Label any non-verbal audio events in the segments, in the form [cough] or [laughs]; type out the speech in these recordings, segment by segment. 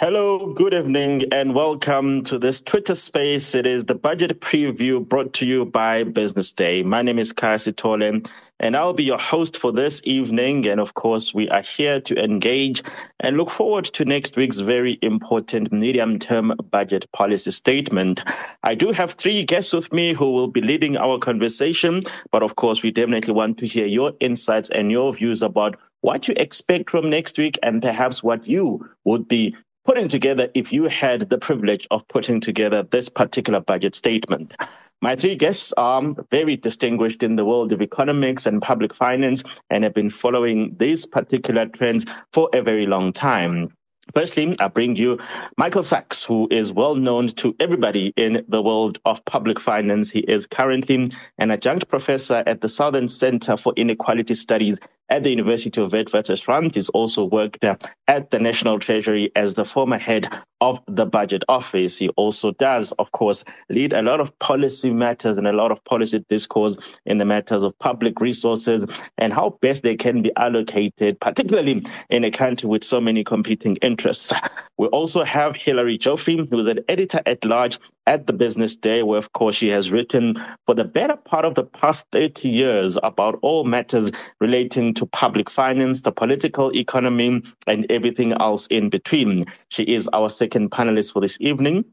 Hello, good evening, and welcome to this Twitter space. It is the budget preview brought to you by Business Day. My name is Khaya Sithole, and I'll be your host for this evening. And of course, we are here to engage and look forward to next week's very important medium term budget policy statement. I do have three guests with me who will be leading our conversation, but of course, we definitely want to hear your insights and your views about what you expect from next week and perhaps what you would be putting together if you had the privilege of putting together this particular budget statement. My three guests are very distinguished in the world of economics and public finance and have been following these particular trends for a very long time. Firstly, I bring you Michael Sachs, who is well known to everybody in the world of public finance. He is currently an adjunct professor at the Southern Center for Inequality Studies at the University of Witwatersrand. He's also worked at the National Treasury as the former head of the Budget Office. He also does, of course, lead a lot of policy matters and a lot of policy discourse in the matters of public resources and how best they can be allocated, particularly in a country with so many competing interests. We also have Hilary Joffe, who is an editor at large at the Business Day, where, of course, she has written for the better part of the past 30 years about all matters relating to public finance, the political economy, and everything else in between. She is our second panelist for this evening.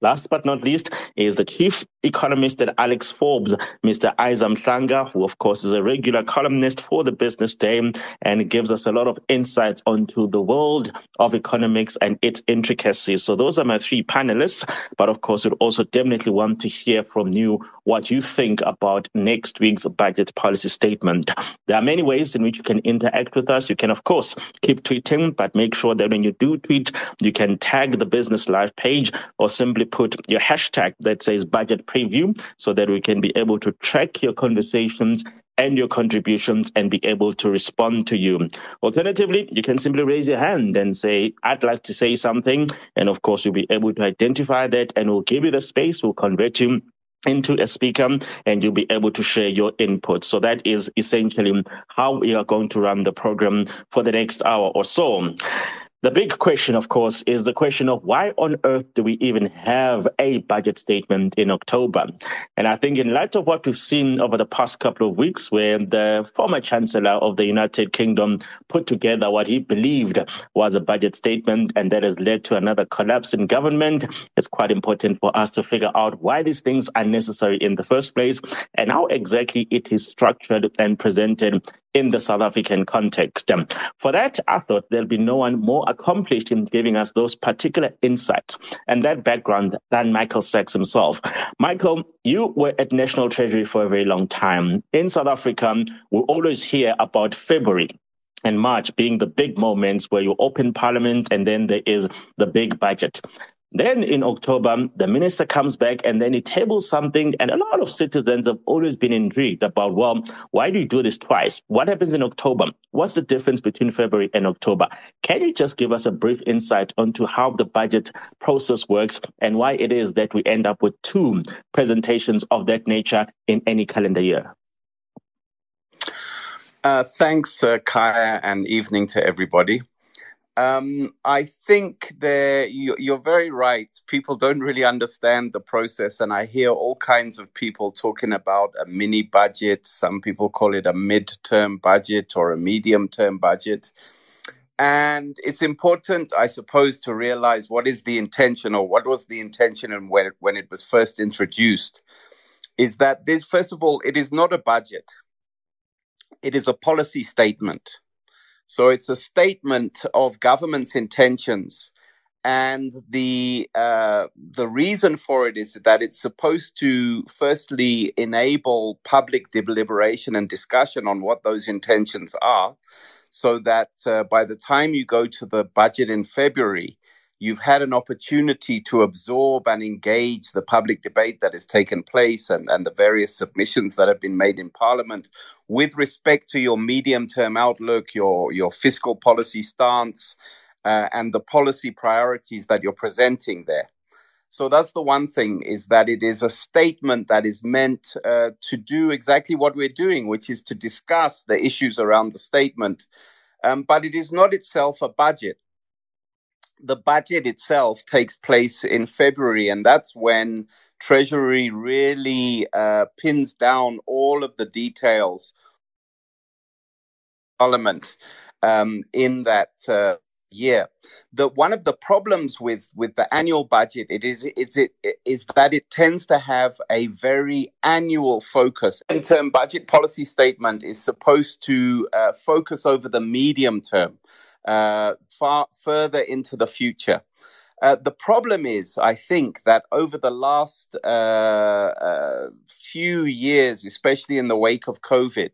Last but not least is the chief economist at Alex Forbes, Mr. Isaah Mhlanga, who of course is a regular columnist for the Business Day and gives us a lot of insights onto the world of economics and its intricacies. So those are my three panelists, but of course we'd also definitely want to hear from you what you think about next week's budget policy statement. There are many ways in which you can interact with us. You can of course keep tweeting, but make sure that when you do tweet, you can tag the Business Live page or simply put your hashtag that says budget preview so that we can be able to track your conversations and your contributions and be able to respond to you. Alternatively, you can simply raise your hand and say, I'd like to say something. And of course, you'll be able to identify that and we'll give you the space, we'll convert you into a speaker and you'll be able to share your input. So that is essentially how we are going to run the program for the next hour or so. The big question, of course, is the question of why on earth do we even have a budget statement in October? And I think in light of what we've seen over the past couple of weeks, where the former Chancellor of the United Kingdom put together what he believed was a budget statement, and that has led to another collapse in government, it's quite important for us to figure out why these things are necessary in the first place and how exactly it is structured and presented in the South African context. Um, for that, I thought there'll be no one more accomplished in giving us those particular insights and that background than Michael Sachs himself. Michael, you were at National Treasury for a very long time. In South Africa, we always hear about February and March being the big moments where you open parliament and then there is the big budget. Then in October, the minister comes back and then he tables something. And a lot of citizens have always been intrigued about, well, why do you do this twice? What happens in October? What's the difference between February and October? Can you just give us a brief insight onto how the budget process works and why it is that we end up with two presentations of that nature in any calendar year? Uh, thanks, uh, Khaya, and evening to everybody. Um, I think that you, are very right. People don't really understand the process, and I hear all kinds of people talking about a mini budget. Some people call it a mid-term budget or a medium-term budget. And it's important, I suppose, to realize what is the intention or what was the intention and when, when it was first introduced. Is that this, first of all, it is not a budget, it is a policy statement. So it's a statement of government's intentions. And the uh, the reason for it is that it's supposed to firstly enable public deliberation and discussion on what those intentions are, so that uh, by the time you go to the budget in February, you've had an opportunity to absorb and engage the public debate that has taken place and, and the various submissions that have been made in Parliament with respect to your medium term outlook, your, your fiscal policy stance, uh, and the policy priorities that you're presenting there. So that's the one thing is that it is a statement that is meant uh, to do exactly what we're doing, which is to discuss the issues around the statement. Um, but it is not itself a budget. The budget itself takes place in February, and that's when Treasury really uh, pins down all of the details. Parliament um, in that uh, year. The one of the problems with with the annual budget it is is it is that it tends to have a very annual focus. In term budget policy statement is supposed to uh, focus over the medium term, uh, far further into the future. Uh, the problem is, I think, that over the last uh, uh, few years, especially in the wake of COVID,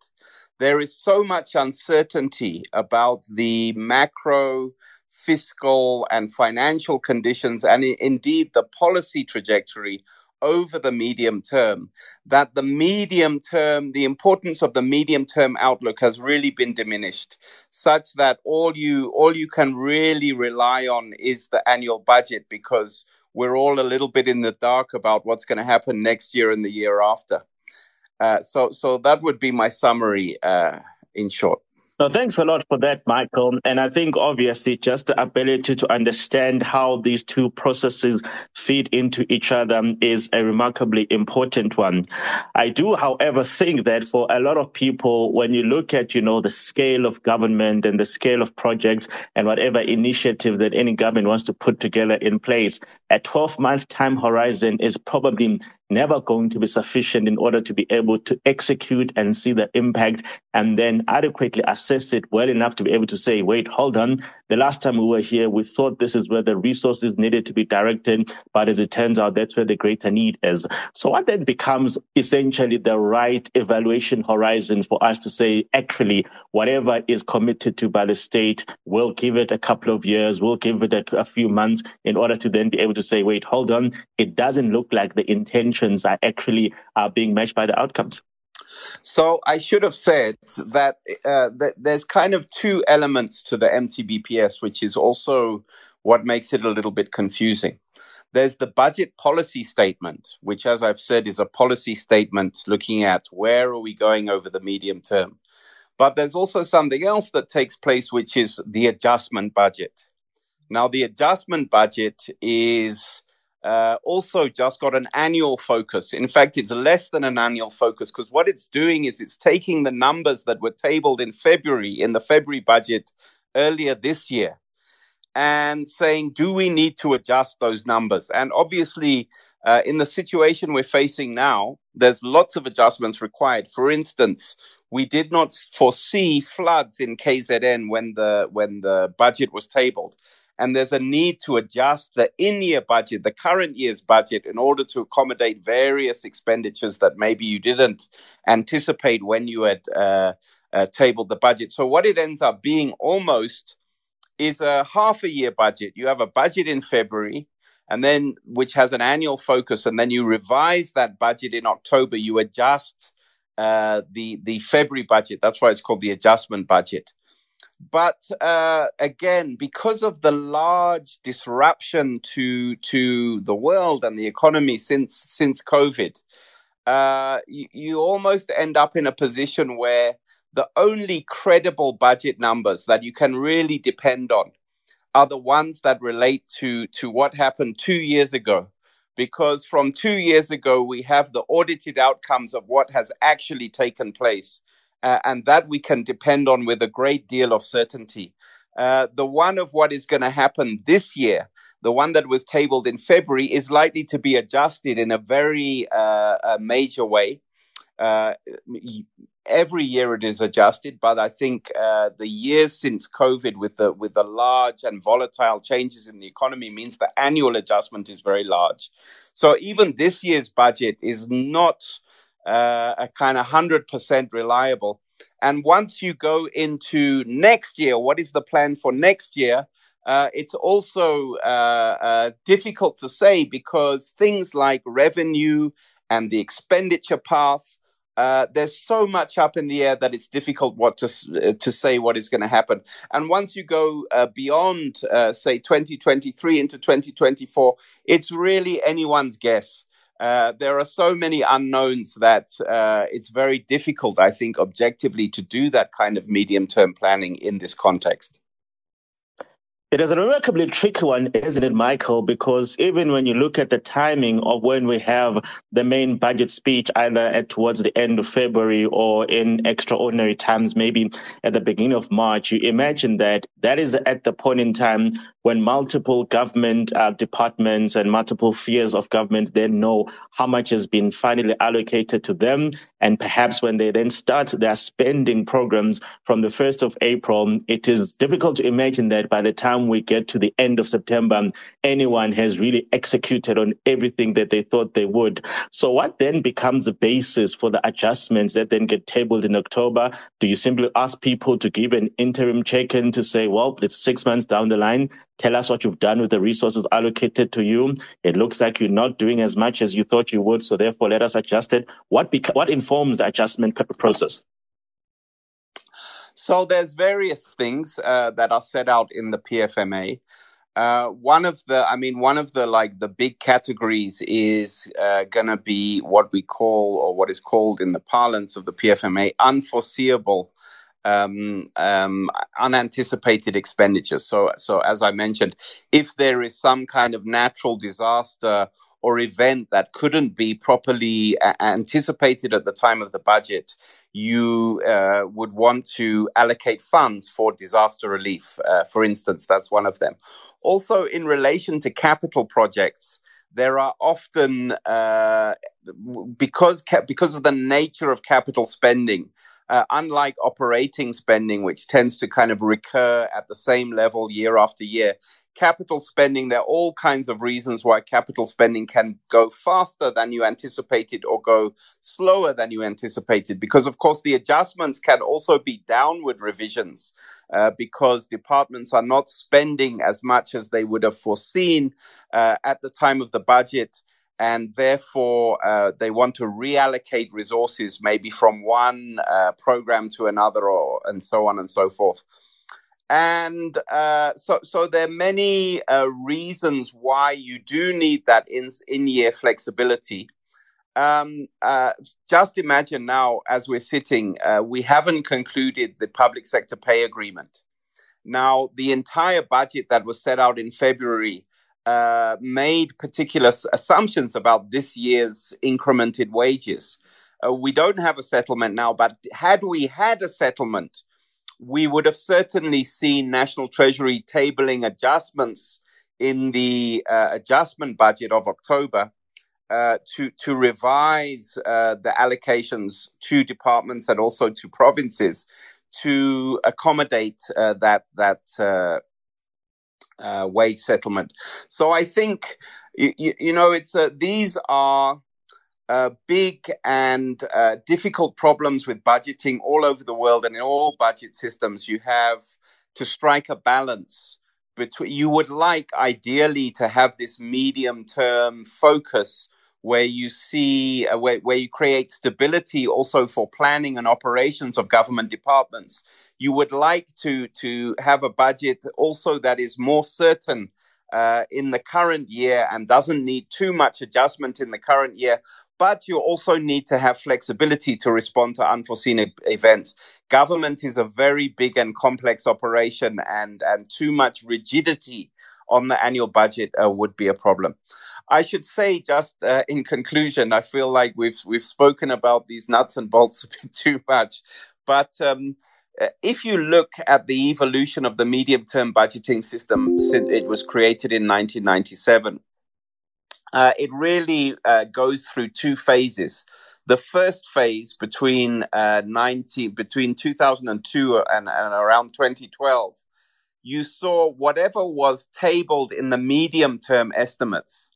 there is so much uncertainty about the macro, fiscal, and financial conditions, and indeed the policy trajectory over the medium term, that the medium term, the importance of the medium term outlook has really been diminished, such that all you all you can really rely on is the annual budget because we're all a little bit in the dark about what's going to happen next year and the year after. Uh, so, so that would be my summary uh, in short. No, thanks a lot for that, Michael. And I think obviously just the ability to understand how these two processes feed into each other is a remarkably important one. I do, however, think that for a lot of people, when you look at, you know, the scale of government and the scale of projects and whatever initiatives that any government wants to put together in place, a 12 month time horizon is probably never going to be sufficient in order to be able to execute and see the impact and then adequately assess it well enough to be able to say, wait, hold on. The last time we were here, we thought this is where the resources needed to be directed. But as it turns out, that's where the greater need is. So what then becomes essentially the right evaluation horizon for us to say, actually, whatever is committed to by the state, we'll give it a couple of years, we'll give it a, a few months in order to then be able to say, wait, hold on. It doesn't look like the intentions are actually are being matched by the outcomes. So I should have said that, uh, that there's kind of two elements to the MTBPS, which is also what makes it a little bit confusing. There's the budget policy statement, which, as I've said, is a policy statement looking at where are we going over the medium term. But there's also something else that takes place, which is the adjustment budget. Now, the adjustment budget is uh, also just got an annual focus. In fact, it's less than an annual focus because what it's doing is it's taking the numbers that were tabled in February, in the February budget earlier this year, and saying, do we need to adjust those numbers? And obviously, uh, in the situation we're facing now, there's lots of adjustments required. For instance, we did not foresee floods in KZN when the when the budget was tabled and there's a need to adjust the in-year budget, the current year's budget, in order to accommodate various expenditures that maybe you didn't anticipate when you had uh, uh, tabled the budget. So what it ends up being almost is a half a year budget. You have a budget in February, and then which has an annual focus, and then you revise that budget in October. You adjust uh, the the February budget. That's why it's called the adjustment budget. But uh, again, because of the large disruption to to the world and the economy since since COVID, uh, you, you almost end up in a position where the only credible budget numbers that you can really depend on are the ones that relate to to what happened two years ago. Because from two years ago we have the audited outcomes of what has actually taken place uh, and that we can depend on with a great deal of certainty. Uh, the one of what is going to happen this year, the one that was tabled in February, is likely to be adjusted in a very uh, a major way. Uh, every year it is adjusted, but I think uh, the years since COVID, with the with the large and volatile changes in the economy, means the annual adjustment is very large. So even this year's budget is not uh, a kind of 100% reliable. And once you go into next year, what is the plan for next year? Uh, it's also uh, uh, difficult to say because things like revenue and the expenditure path, uh, there's so much up in the air that it's difficult what to uh, to say what is going to happen. And once you go beyond, say, 2023 into 2024, it's really anyone's guess. Uh, there are so many unknowns that uh, it's very difficult, I think, objectively to do that kind of medium term planning in this context. It is a remarkably tricky one, isn't it, Michael? Because even when you look at the timing of when we have the main budget speech, either at towards the end of February or in extraordinary times, maybe at the beginning of March, you imagine that that is at the point in time when multiple government uh, departments and multiple spheres of government then know how much has been finally allocated to them. And perhaps when they then start their spending programs from the 1st of April, it is difficult to imagine that by the time we get to the end of September, anyone has really executed on everything that they thought they would. So what then becomes the basis for the adjustments that then get tabled in October? Do you simply ask people to give an interim check-in to say, well, it's six months down the line. Tell us what you've done with the resources allocated to you. It looks like you're not doing as much as you thought you would. So therefore, let us adjust it. What, beca- what informs the adjustment process? So there's various things uh, that are set out in the PFMA. Uh, one of the, I mean, one of the like the big categories is uh, to be what we call, or what is called in the parlance of the PFMA, unforeseeable um, um, unanticipated expenditures. So, so as I mentioned, if there is some kind of natural disaster or event that couldn't be properly a- anticipated at the time of the budget, you uh, would want to allocate funds for disaster relief. Uh, for instance, that's one of them. Also, in relation to capital projects, there are often uh, because ca- because of the nature of capital spending uh, unlike operating spending, which tends to kind of recur at the same level year after year, capital spending, there are all kinds of reasons why capital spending can go faster than you anticipated or go slower than you anticipated. Because, of course, the adjustments can also be downward revisions uh, because departments are not spending as much as they would have foreseen uh, at the time of the budget and therefore uh, they want to reallocate resources maybe from one uh, program to another or and so on and so forth. And uh, so so there are many uh, reasons why you do need that in in year flexibility. Um, uh, just imagine now as we're sitting uh, we haven't concluded the public sector pay agreement. Now the entire budget that was set out in february uh, made particular assumptions about this year's incremented wages. Uh, we don't have a settlement now, but had we had a settlement, we would have certainly seen National Treasury tabling adjustments in the uh, adjustment budget of October uh, to to revise uh, the allocations to departments and also to provinces to accommodate uh, that that uh, wage settlement. So I think you, you know it's uh, these are uh, big and uh, difficult problems with budgeting all over the world and in all budget systems. You have to strike a balance between. You would like ideally to have this medium term focus where you see uh, where, where you create stability also for planning and operations of government departments you would like to to have a budget also that is more certain uh, in the current year and doesn't need too much adjustment in the current year but you also need to have flexibility to respond to unforeseen e- events. Government is a very big and complex operation, and, and too much rigidity on the annual budget uh, would be a problem. I should say, just uh, in conclusion, I feel like we've we've spoken about these nuts and bolts [laughs] a bit too much, but um, uh, if you look at the evolution of the medium-term budgeting system since it was created in 1997, uh, it really uh, goes through two phases. The first phase between uh, 90 between 2002 and, and around 2012 you saw whatever was tabled in the medium term estimates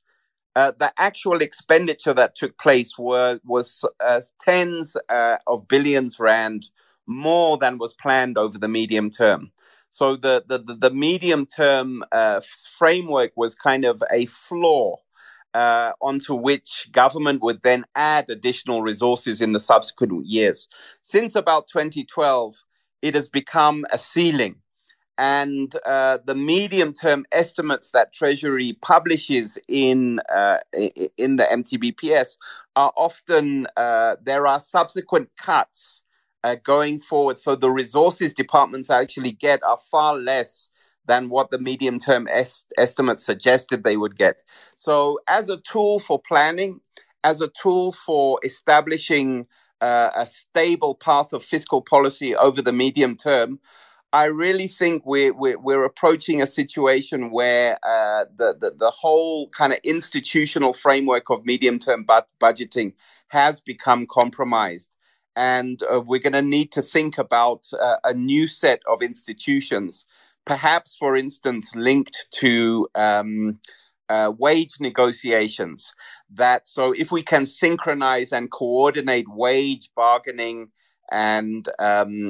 uh, the actual expenditure that took place were, was uh, tens uh, of billions rand more than was planned over the medium term. So the the, the medium term uh, framework was kind of a floor uh, onto which government would then add additional resources in the subsequent years. Since about 2012, it has become a ceiling and uh, the medium term estimates that Treasury publishes in uh, in the MTBPS are often uh, there are subsequent cuts uh, going forward. So the resources departments actually get are far less than what the medium term est- estimates suggested they would get. So, as a tool for planning, as a tool for establishing uh, a stable path of fiscal policy over the medium term, I really think we're, we're, we're approaching a situation where uh, the, the, the whole kind of institutional framework of medium term bu- budgeting has become compromised. And uh, we're going to need to think about uh, a new set of institutions, perhaps, for instance, linked to um, uh, wage negotiations. That so if we can synchronize and coordinate wage bargaining and um,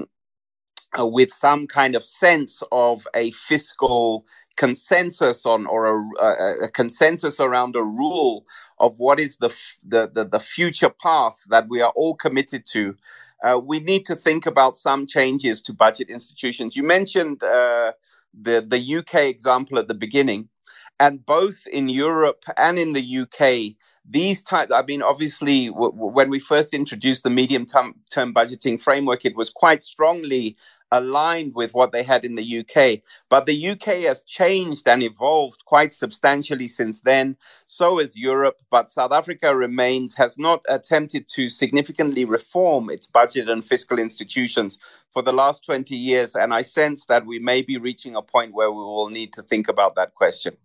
uh, with some kind of sense of a fiscal consensus on or a, a, consensus around a rule of what is the, the, the, the future path that we are all committed to. Uh, we need to think about some changes to budget institutions. You mentioned uh, the the UK example at the beginning, and both in Europe and in the UK, these types, i mean obviously w- when we first introduced the medium term, term budgeting framework it was quite strongly aligned with what they had in the uk but the uk has changed and evolved quite substantially since then. So has europe but south africa remains has not attempted to significantly reform its budget and fiscal institutions for the last 20 years. And i sense that we may be reaching a point where we will need to think about that question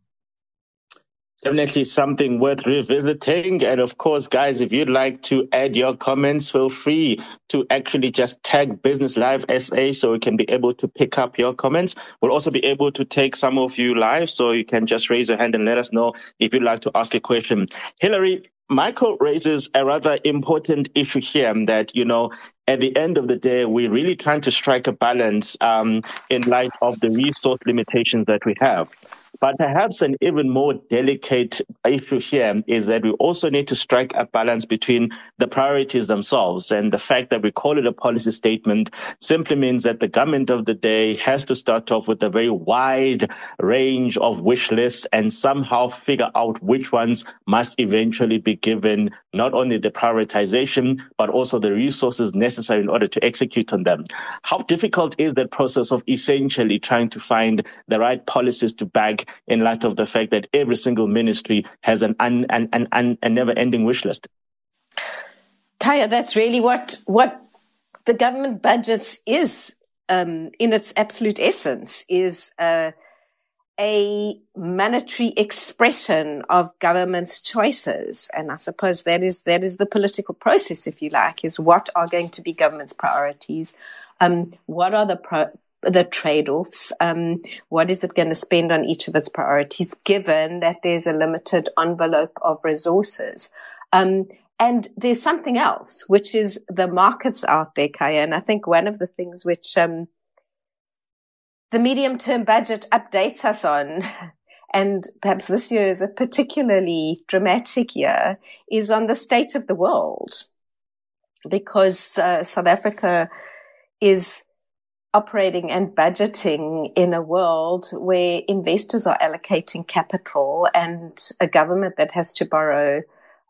Definitely something worth revisiting. And of course, guys, if you'd like to add your comments, feel free to actually just tag Business Live SA so we can be able to pick up your comments. We'll also be able to take some of you live so you can just raise your hand and let us know if you'd like to ask a question. Hilary, Michael raises a rather important issue here that, you know, at the end of the day, we're really trying to strike a balance um, in light of the resource limitations that we have. But perhaps an even more delicate issue here is that we also need to strike a balance between the priorities themselves. And the fact that we call it a policy statement simply means that the government of the day has to start off with a very wide range of wish lists and somehow figure out which ones must eventually be given not only the prioritization, but also the resources necessary in order to execute on them. How difficult is that process of essentially trying to find the right policies to back in light of the fact that every single ministry has an, un, an, an, an, a never ending wish list. Khaya, that's really what, what the government budgets is um, in its absolute essence is uh, a monetary expression of government's choices. And I suppose that is, that is the political process, if you like, is what are going to be government's priorities? Um, what are the pro- the trade-offs. Um, what is it going to spend on each of its priorities, given that there's a limited envelope of resources? Um, and there's something else, which is the markets out there, Khaya. And I think one of the things which um, the medium-term budget updates us on, and perhaps this year is a particularly dramatic year, is on the state of the world, because uh, South Africa is operating and budgeting in a world where investors are allocating capital and a government that has to borrow,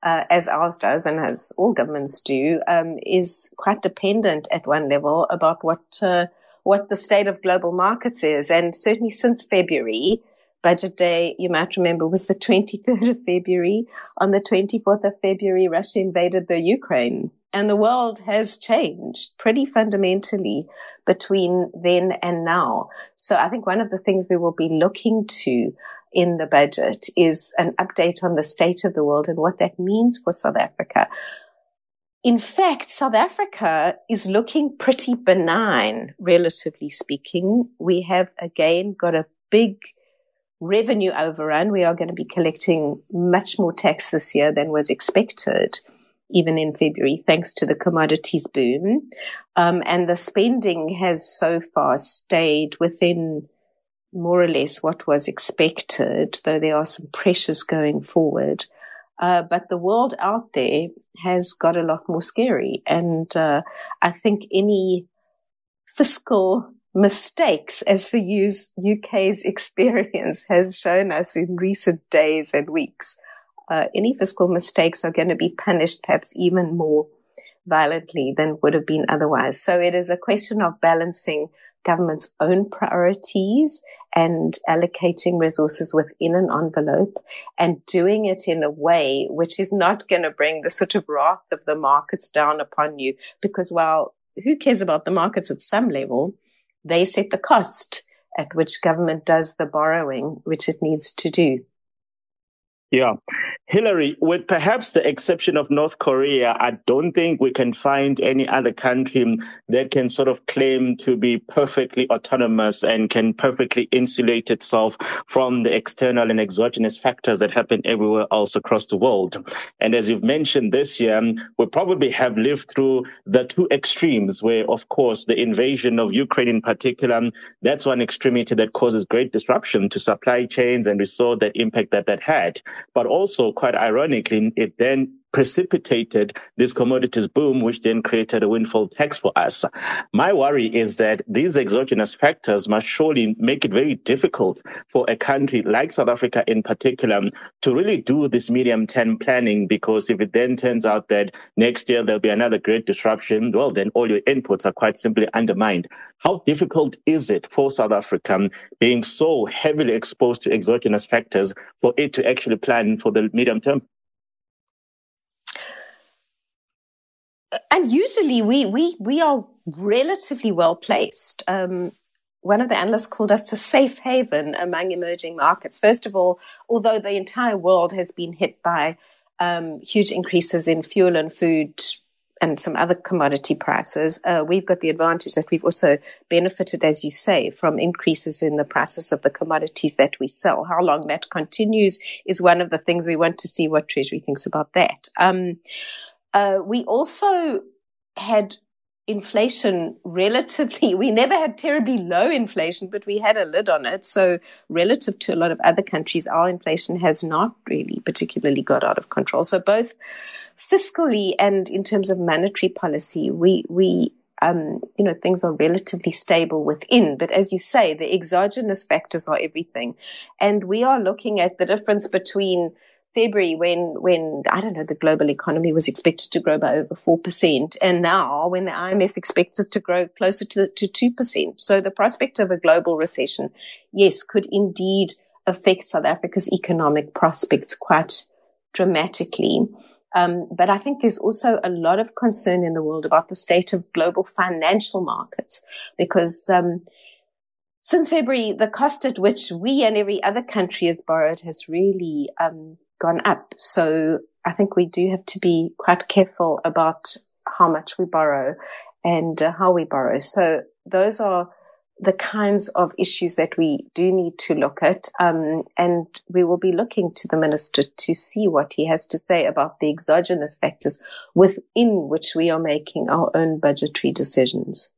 uh, as ours does and as all governments do, um, is quite dependent at one level about what uh, what the state of global markets is. And certainly since February, budget day, you might remember, was the 23rd of February. On the 24th of February, Russia invaded the Ukraine and the world has changed pretty fundamentally between then and now. So I think one of the things we will be looking to in the budget is an update on the state of the world and what that means for South Africa. In fact, South Africa is looking pretty benign, relatively speaking. We have again got a big revenue overrun. We are going to be collecting much more tax this year than was expected even in February, thanks to the commodities boom. Um, and the spending has so far stayed within more or less what was expected, though there are some pressures going forward. Uh, but the world out there has got a lot more scary. And uh, I think any fiscal mistakes, as the UK's [laughs] experience has shown us in recent days and weeks, uh, any fiscal mistakes are going to be punished perhaps even more violently than would have been otherwise. So it is a question of balancing government's own priorities and allocating resources within an envelope and doing it in a way which is not going to bring the sort of wrath of the markets down upon you. Because while who cares about the markets at some level, they set the cost at which government does the borrowing, which it needs to do. Yeah. Hilary, with perhaps the exception of North Korea, I don't think we can find any other country that can sort of claim to be perfectly autonomous and can perfectly insulate itself from the external and exogenous factors that happen everywhere else across the world. And as you've mentioned this year, we probably have lived through the two extremes where, of course, the invasion of Ukraine in particular, that's one extremity that causes great disruption to supply chains. And we saw the impact that that had. But also, quite ironically, it then precipitated this commodities boom, which then created a windfall tax for us. My worry is that these exogenous factors must surely make it very difficult for a country like South Africa in particular to really do this medium term planning, because if it then turns out that next year there'll be another great disruption, well, then all your inputs are quite simply undermined. How difficult is it for South Africa being so heavily exposed to exogenous factors for it to actually plan for the medium term? And usually we we we are relatively well placed. Um, one of the analysts called us a safe haven among emerging markets. First of all, although the entire world has been hit by um, huge increases in fuel and food and some other commodity prices, uh, we've got the advantage that we've also benefited, as you say, from increases in the prices of the commodities that we sell. How long that continues is one of the things we want to see what Treasury thinks about that. Um, uh, we also had inflation relatively, [laughs] we never had terribly low inflation, but we had a lid on it. So, relative to a lot of other countries, our inflation has not really particularly got out of control. So, both fiscally and in terms of monetary policy, we, we, um, you know, things are relatively stable within. But as you say, the exogenous factors are everything. And we are looking at the difference between February when when I don't know the global economy was expected to grow by over four percent, and now when the IMF expects it to grow closer to to two percent. So the prospect of a global recession, yes, could indeed affect South Africa's economic prospects quite dramatically. Um, but I think there's also a lot of concern in the world about the state of global financial markets because um, since February, the cost at which we and every other country has borrowed has really um, gone up. So I think we do have to be quite careful about how much we borrow and uh, how we borrow. So those are the kinds of issues that we do need to look at. Um, and we will be looking to the minister to see what he has to say about the exogenous factors within which we are making our own budgetary decisions.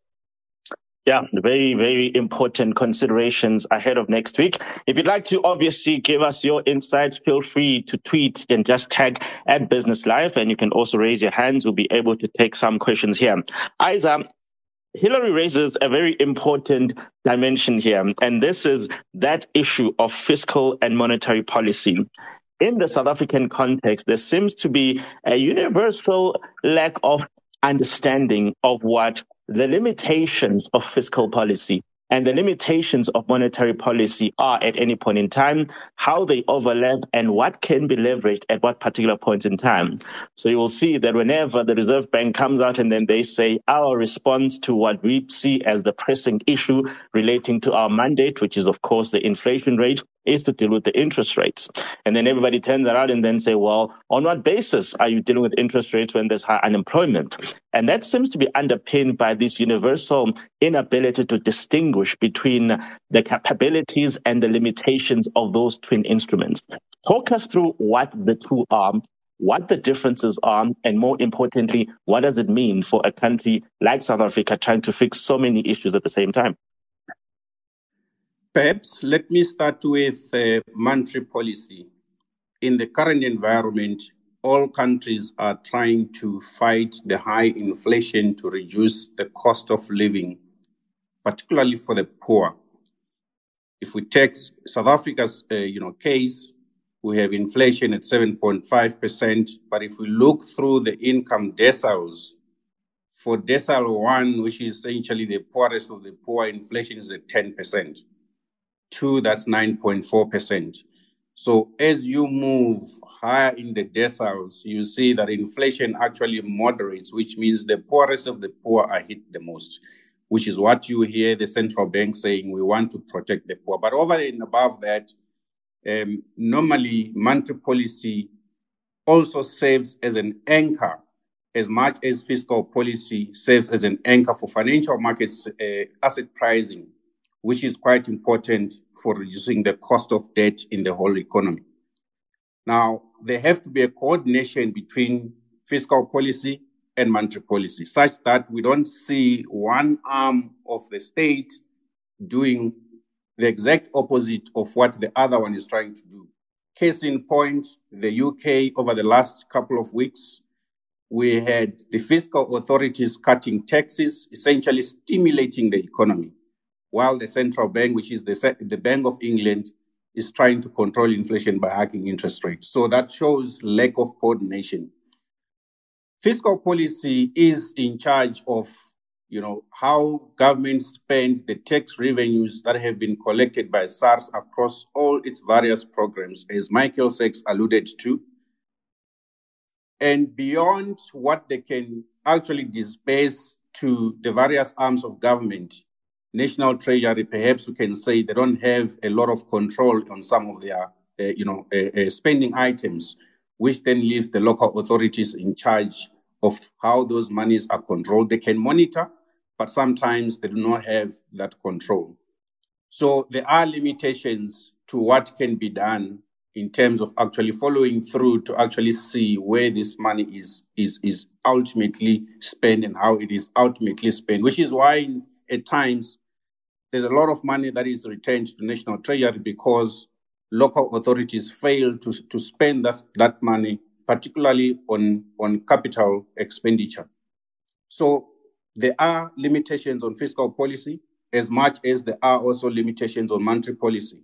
Yeah, very, very important considerations ahead of next week. If you'd like to obviously give us your insights, feel free to tweet and just tag at Business Live. And you can also raise your hands. We'll be able to take some questions here. Isa, Hilary raises a very important dimension here, and this is that issue of fiscal and monetary policy. In the South African context, there seems to be a universal lack of understanding of what the limitations of fiscal policy and the limitations of monetary policy are at any point in time, how they overlap, and what can be leveraged at what particular point in time. So you will see that whenever the Reserve Bank comes out and then they say our response to what we see as the pressing issue relating to our mandate, which is of course the inflation rate, is to deal with the interest rates. And then everybody turns around and then say, well, on what basis are you dealing with interest rates when there's high unemployment? And that seems to be underpinned by this universal inability to distinguish between the capabilities and the limitations of those twin instruments. Talk us through what the two are, what the differences are, and more importantly, what does it mean for a country like South Africa trying to fix so many issues at the same time? Perhaps let me start with uh, monetary policy. In the current environment, all countries are trying to fight the high inflation to reduce the cost of living, particularly for the poor. If we take South Africa's uh, you know, case, we have inflation at 7.5%, but if we look through the income deciles for decile one, which is essentially the poorest of the poor, inflation is at 10%. Two, that's 9.4%. So as you move higher in the deciles, you see that inflation actually moderates, which means the poorest of the poor are hit the most, which is what you hear the central bank saying we want to protect the poor. But over and above that, um, normally monetary policy also serves as an anchor as much as fiscal policy serves as an anchor for financial markets uh, asset pricing, which is quite important for reducing the cost of debt in the whole economy. Now, there have to be a coordination between fiscal policy and monetary policy, such that we don't see one arm of the state doing the exact opposite of what the other one is trying to do. Case in point, the UK over the last couple of weeks, we had the fiscal authorities cutting taxes, essentially stimulating the economy, while the central bank, which is the, the Bank of England, is trying to control inflation by hiking interest rates. So that shows lack of coordination. Fiscal policy is in charge of you know, how governments spend the tax revenues that have been collected by SARS across all its various programs, as Michael Sachs alluded to. And beyond what they can actually disperse to the various arms of government, National Treasury, perhaps we can say they don't have a lot of control on some of their, uh, you know, uh, uh, spending items, which then leaves the local authorities in charge of how those monies are controlled. They can monitor, but sometimes they do not have that control. So there are limitations to what can be done in terms of actually following through to actually see where this money is is is ultimately spent and how it is ultimately spent, which is why at times there's a lot of money that is returned to national treasury because local authorities fail to, to spend that, that money particularly on, on capital expenditure. So there are limitations on fiscal policy as much as there are also limitations on monetary policy.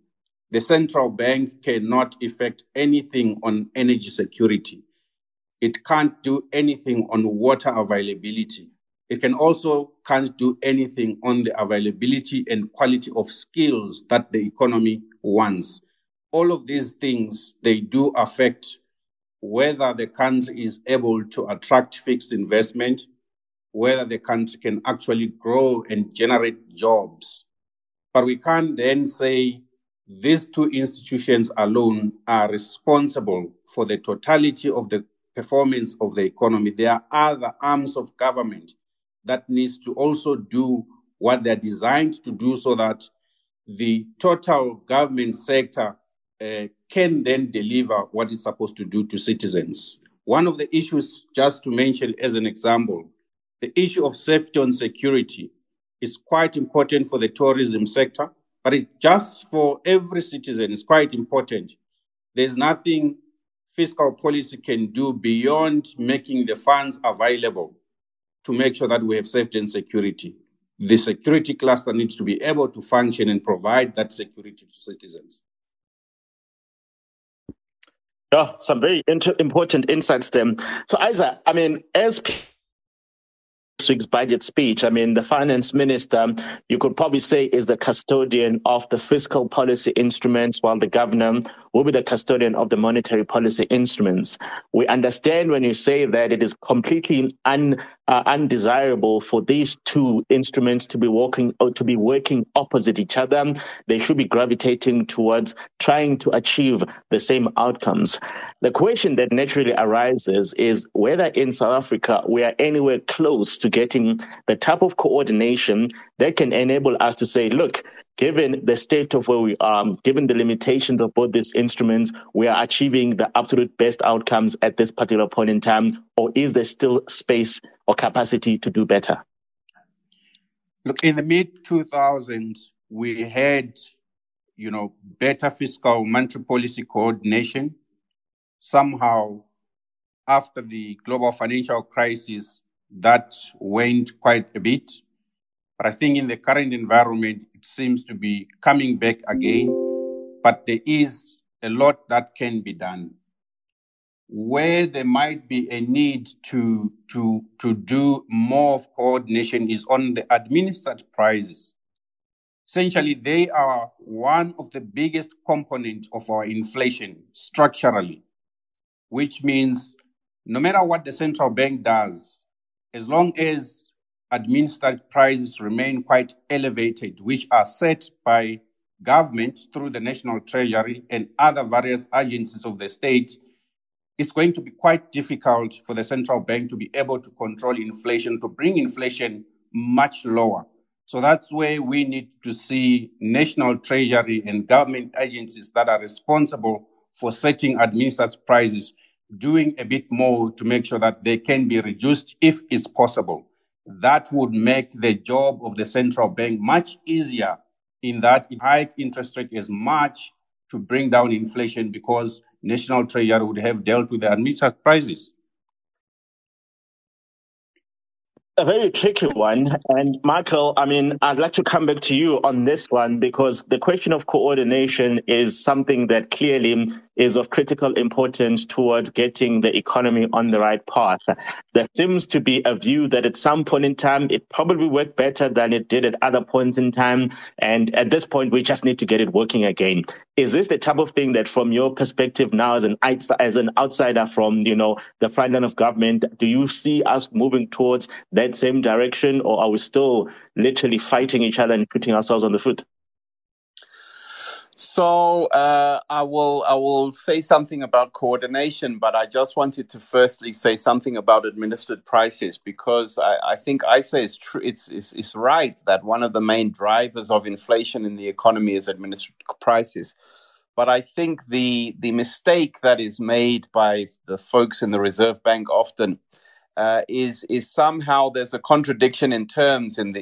The central bank cannot effect anything on energy security. It can't do anything on water availability. It can also can't do anything on the availability and quality of skills that the economy wants. All of these things, they do affect whether the country is able to attract fixed investment, whether the country can actually grow and generate jobs. But we can't then say these two institutions alone are responsible for the totality of the performance of the economy. There are other arms of government that needs to also do what they're designed to do so that the total government sector uh, can then deliver what it's supposed to do to citizens. One of the issues, just to mention as an example, the issue of safety and security is quite important for the tourism sector, but it just for every citizen is quite important. There's nothing fiscal policy can do beyond making the funds available to make sure that we have safety and security. The security cluster needs to be able to function and provide that security to citizens. Yeah, some very inter- important insights there. So, Isa, I mean, as this week's budget speech, I mean, the finance minister, you could probably say, is the custodian of the fiscal policy instruments, while the governor will be the custodian of the monetary policy instruments. We understand when you say that it is completely un, uh, undesirable for these two instruments to be working or to be working opposite each other. They should be gravitating towards trying to achieve the same outcomes. The question that naturally arises is whether in South Africa we are anywhere close to getting the type of coordination that can enable us to say, look, given the state of where we are, um, given the limitations of both these instruments, we are achieving the absolute best outcomes at this particular point in time, or is there still space or capacity to do better? Look, in the mid 2000s, we had, you know, better fiscal monetary policy coordination. Somehow, after the global financial crisis, that went quite a bit. But I think in the current environment, it seems to be coming back again. But there is a lot that can be done. where there might be a need to, to, to do more of coordination is on the administered prices. Essentially, they are one of the biggest components of our inflation structurally, which means no matter what the central bank does, as long as administered prices remain quite elevated, which are set by government through the National Treasury and other various agencies of the state, it's going to be quite difficult for the central bank to be able to control inflation, to bring inflation much lower. So that's where we need to see national treasury and government agencies that are responsible for setting administered prices doing a bit more to make sure that they can be reduced if it's possible. That would make the job of the central bank much easier in that high interest rate as much to bring down inflation because national treasury would have dealt with the administered prices. A very tricky one. And Michael, I mean, I'd like to come back to you on this one because the question of coordination is something that clearly is of critical importance towards getting the economy on the right path. There seems to be a view that at some point in time, it probably worked better than it did at other points in time. And at this point, we just need to get it working again. Is this the type of thing that from your perspective now as an, as an outsider from, you know, the front line of government, do you see us moving towards that same direction or are we still literally fighting each other and putting ourselves on the foot? So uh, I will I will say something about coordination, but I just wanted to firstly say something about administered prices because I, I think I say it's true. It's, it's it's right that one of the main drivers of inflation in the economy is administered prices. But I think the the mistake that is made by the folks in the Reserve Bank often uh, is is somehow there's a contradiction in terms in the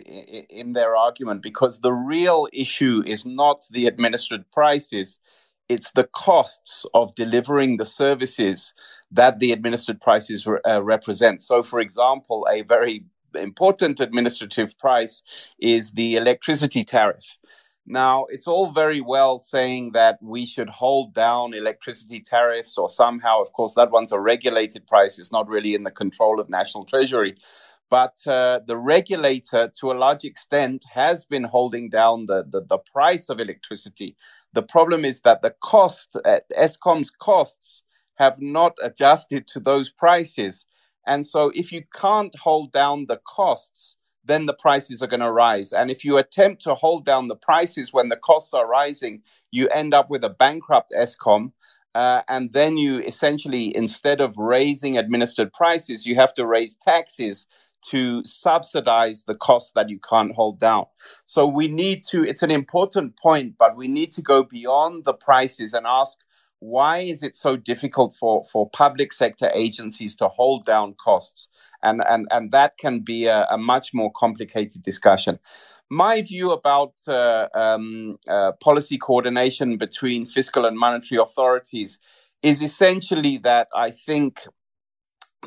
in their argument because the real issue is not the administered prices it's the costs of delivering the services that the administered prices uh, represent. So for example a very important administrative price is the electricity tariff now, it's all very well saying that we should hold down electricity tariffs or somehow, of course, that one's a regulated price. It's not really in the control of National Treasury. But uh, the regulator, to a large extent, has been holding down the, the, the price of electricity. The problem is that the cost, uh, Eskom's costs, have not adjusted to those prices. And so, if you can't hold down the costs, then the prices are going to rise. And if you attempt to hold down the prices when the costs are rising, you end up with a bankrupt Eskom. Uh, and then you essentially, instead of raising administered prices, you have to raise taxes to subsidize the costs that you can't hold down. So we need to, it's an important point, but we need to go beyond the prices and ask why is it so difficult for, for public sector agencies to hold down costs? And, and, and that can be a, a much more complicated discussion. My view about uh, um, uh, policy coordination between fiscal and monetary authorities is essentially that I think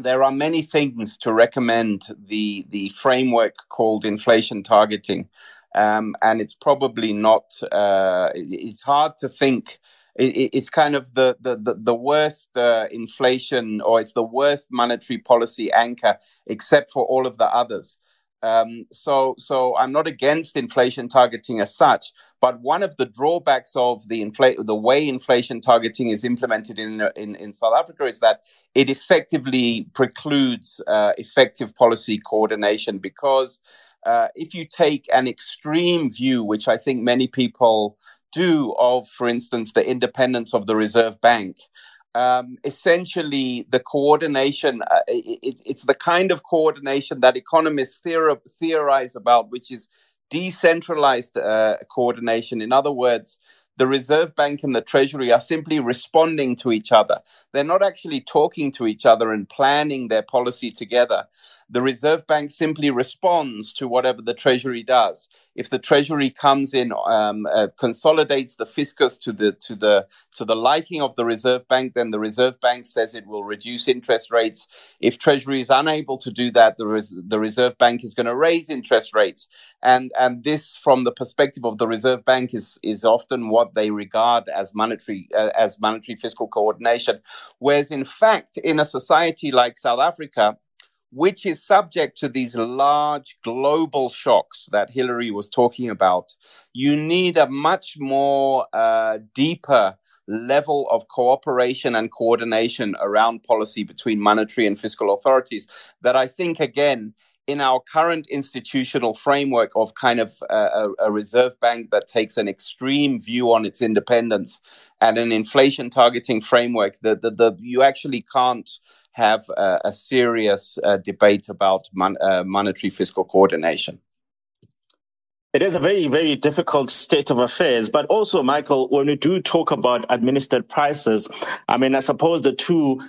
there are many things to recommend the, the framework called inflation targeting. Um, and it's probably not, uh, it's hard to think it, it's kind of the the the, the worst uh, inflation or it's the worst monetary policy anchor except for all of the others. Um, so, so I'm not against inflation targeting as such, but one of the drawbacks of the infl- the way inflation targeting is implemented in in, in South Africa is that it effectively precludes uh, effective policy coordination because uh, if you take an extreme view, which I think many people do of, for instance, the independence of the Reserve Bank. Um, essentially, the coordination, uh, it, it's the kind of coordination that economists theor- theorize about, which is decentralized uh, coordination. In other words, the Reserve Bank and the Treasury are simply responding to each other. They're not actually talking to each other and planning their policy together. The Reserve Bank simply responds to whatever the Treasury does. If the Treasury comes in, um, uh, consolidates the fiscus to the to the to the liking of the Reserve Bank, then the Reserve Bank says it will reduce interest rates. If Treasury is unable to do that, the Res- the Reserve Bank is going to raise interest rates, and and this, from the perspective of the Reserve Bank, is is often what they regard as monetary uh, as monetary fiscal coordination. Whereas, in fact, in a society like South Africa, which is subject to these large global shocks that Hilary was talking about, you need a much more uh, deeper level of cooperation and coordination around policy between monetary and fiscal authorities that I think, again, in our current institutional framework of kind of a, a, reserve bank that takes an extreme view on its independence and an inflation targeting framework, the, the, the you actually can't have a, a serious uh, debate about mon- uh, monetary fiscal coordination. It is a very, very difficult state of affairs. But also, Michael, when we do talk about administered prices, I mean, I suppose the two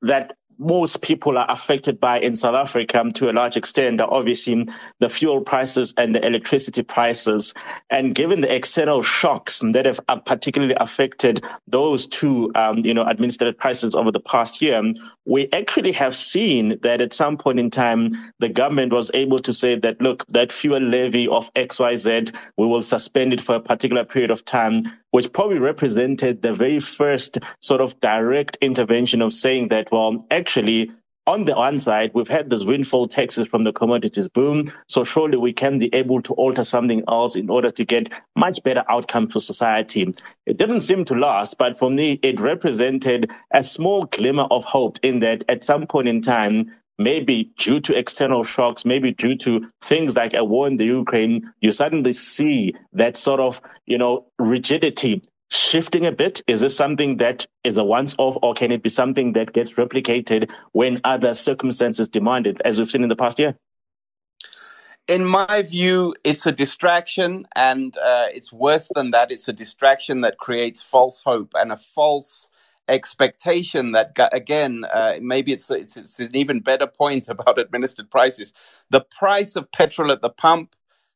that most people are affected by in South Africa to a large extent are obviously the fuel prices and the electricity prices. And given the external shocks that have uh, particularly affected those two, um, you know, administered prices over the past year, we actually have seen that at some point in time, the government was able to say that, look, that fuel levy of XYZ, we will suspend it for a particular period of time which probably represented the very first sort of direct intervention of saying that, well, actually, on the one side, we've had this windfall taxes from the commodities boom. So surely we can be able to alter something else in order to get much better outcome for society. It didn't seem to last, but for me, it represented a small glimmer of hope in that at some point in time, maybe due to external shocks, maybe due to things like a war in the Ukraine, you suddenly see that sort of, you know, rigidity shifting a bit? Is this something that is a once off, or can it be something that gets replicated when other circumstances demand it, as we've seen in the past year? In my view, it's a distraction, and uh, it's worse than that. It's a distraction that creates false hope and a false expectation that again uh, maybe it's, it's it's an even better point [laughs] about administered prices. The price of petrol at the pump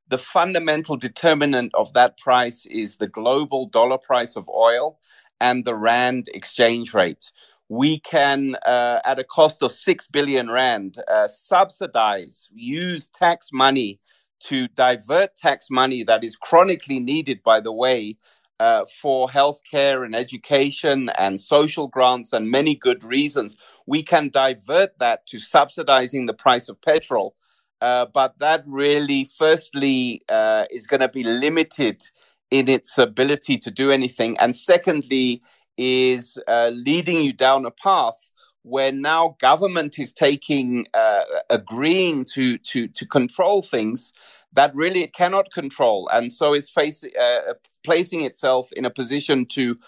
the fundamental determinant of that price is the global dollar price of oil and the rand exchange rate. We can uh, at a cost of 6 billion rand uh, subsidize use tax money to divert tax money that is chronically needed by the way uh, for healthcare and education and social grants and many good reasons. We can divert that to subsidizing the price of petrol. Uh, but that really, firstly, uh, is going to be limited in its ability to do anything. And secondly, is uh, leading you down a path where now government is taking uh, agreeing to to to control things that really it cannot control and so is facing uh, placing itself in a position to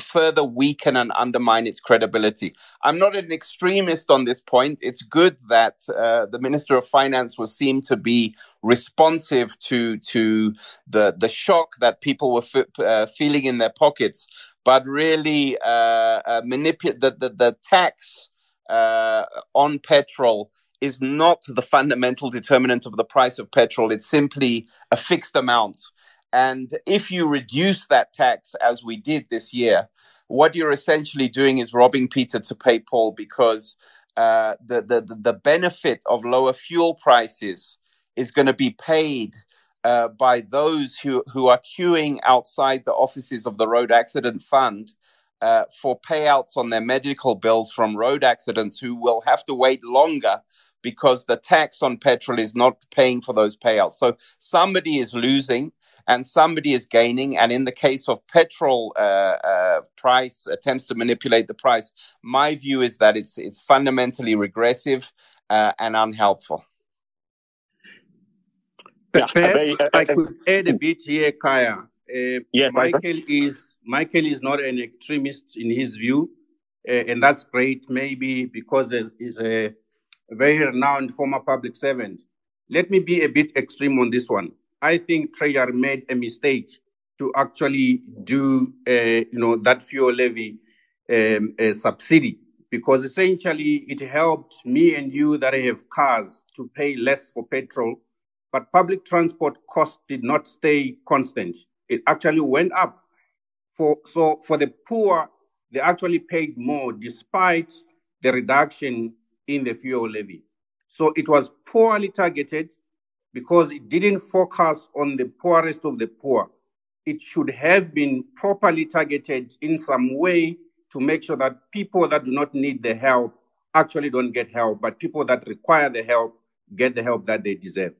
further weaken and undermine its credibility i'm not an extremist on this point it's good that uh, the minister of finance was seen to be responsive to to the the shock that people were f- uh, feeling in their pockets but really uh, uh, manipulate the, the, the tax uh, on petrol is not the fundamental determinant of the price of petrol. It's simply a fixed amount. And if you reduce that tax, as we did this year, what you're essentially doing is robbing Peter to pay Paul because uh, the, the, the benefit of lower fuel prices is going to be paid uh, by those who, who are queuing outside the offices of the Road Accident Fund uh, for payouts on their medical bills from road accidents who will have to wait longer because the tax on petrol is not paying for those payouts. So somebody is losing and somebody is gaining. And in the case of petrol uh, uh, price attempts to manipulate the price, my view is that it's it's fundamentally regressive uh, and unhelpful. Perhaps uh, I could add a bit here, Khaya. Uh, yes, Michael is Michael is not an extremist in his view, uh, and that's great. Maybe because he's a very renowned former public servant. Let me be a bit extreme on this one. I think Treasury made a mistake to actually do, uh, you know, that fuel levy um, subsidy because essentially it helped me and you that have cars to pay less for petrol but public transport costs did not stay constant. It actually went up. For, so for the poor, they actually paid more despite the reduction in the fuel levy. So it was poorly targeted because it didn't focus on the poorest of the poor. It should have been properly targeted in some way to make sure that people that do not need the help actually don't get help, but people that require the help get the help that they deserve.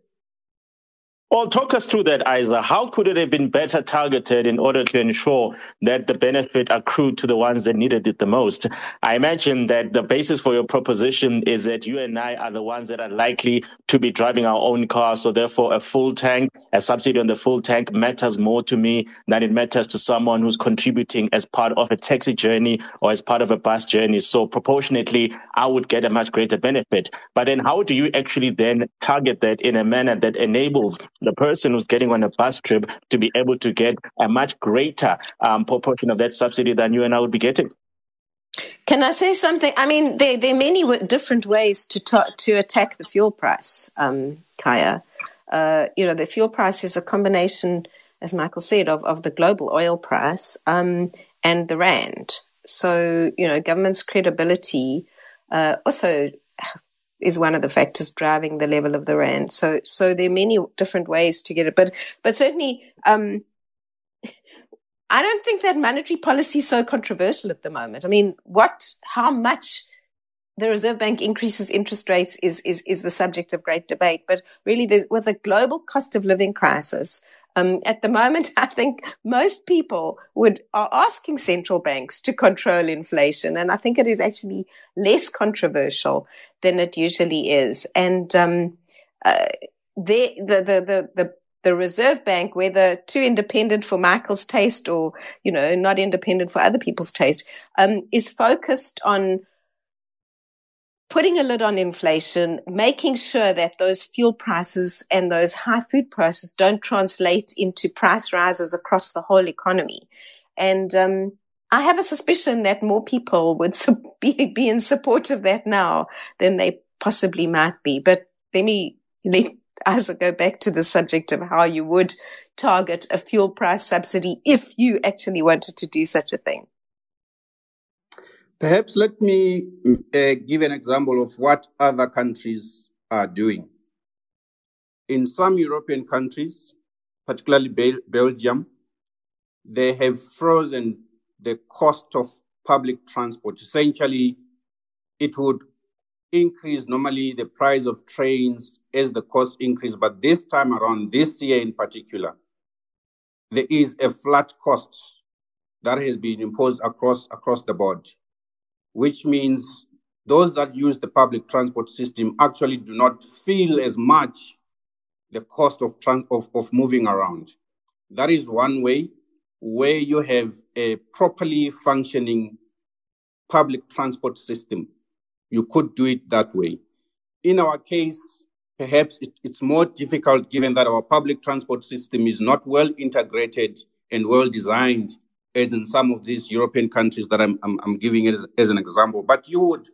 Well, talk us through that, Isa. How could it have been better targeted in order to ensure that the benefit accrued to the ones that needed it the most? I imagine that the basis for your proposition is that you and I are the ones that are likely to be driving our own cars. So therefore, a full tank, a subsidy on the full tank matters more to me than it matters to someone who's contributing as part of a taxi journey or as part of a bus journey. So proportionately, I would get a much greater benefit. But then how do you actually then target that in a manner that enables the person who's getting on a bus trip to be able to get a much greater um, proportion of that subsidy than you and I would be getting. Can I say something? I mean, there, there are many different ways to ta- to attack the fuel price, um, Khaya. Uh, you know, the fuel price is a combination, as Michael said, of, of the global oil price um, and the rand. So, you know, government's credibility uh, also is one of the factors driving the level of the rand. So, so there are many different ways to get it, but, but certainly, um, [laughs] I don't think that monetary policy is so controversial at the moment. I mean, what, how much the Reserve Bank increases interest rates is, is, is the subject of great debate. But really, with a global cost of living crisis, um, at the moment, [laughs] I think most people would are asking central banks to control inflation, and I think it is actually less controversial than it usually is. And um, uh, the, the, the the the Reserve Bank, whether too independent for Michael's taste or you know not independent for other people's taste, um, is focused on putting a lid on inflation, making sure that those fuel prices and those high food prices don't translate into price rises across the whole economy. And um, I have a suspicion that more people would [laughs] be, be in support of that now than they possibly might be. But let me let [laughs] us go back to the subject of how you would target a fuel price subsidy if you actually wanted to do such a thing. Perhaps let me uh, give an example of what other countries are doing. In some European countries, particularly Bel- Belgium, they have frozen the cost of public transport. Essentially, it would increase normally the price of trains as the cost increase, but this time around, this year in particular, there is a flat cost that has been imposed across across the board which means those that use the public transport system actually do not feel as much the cost of, of, of moving around. That is one way where you have a properly functioning public transport system. You could do it that way. In our case, perhaps it, it's more difficult given that our public transport system is not well integrated and well designed as in some of these European countries that I'm, I'm, I'm giving as, as an example. But you would,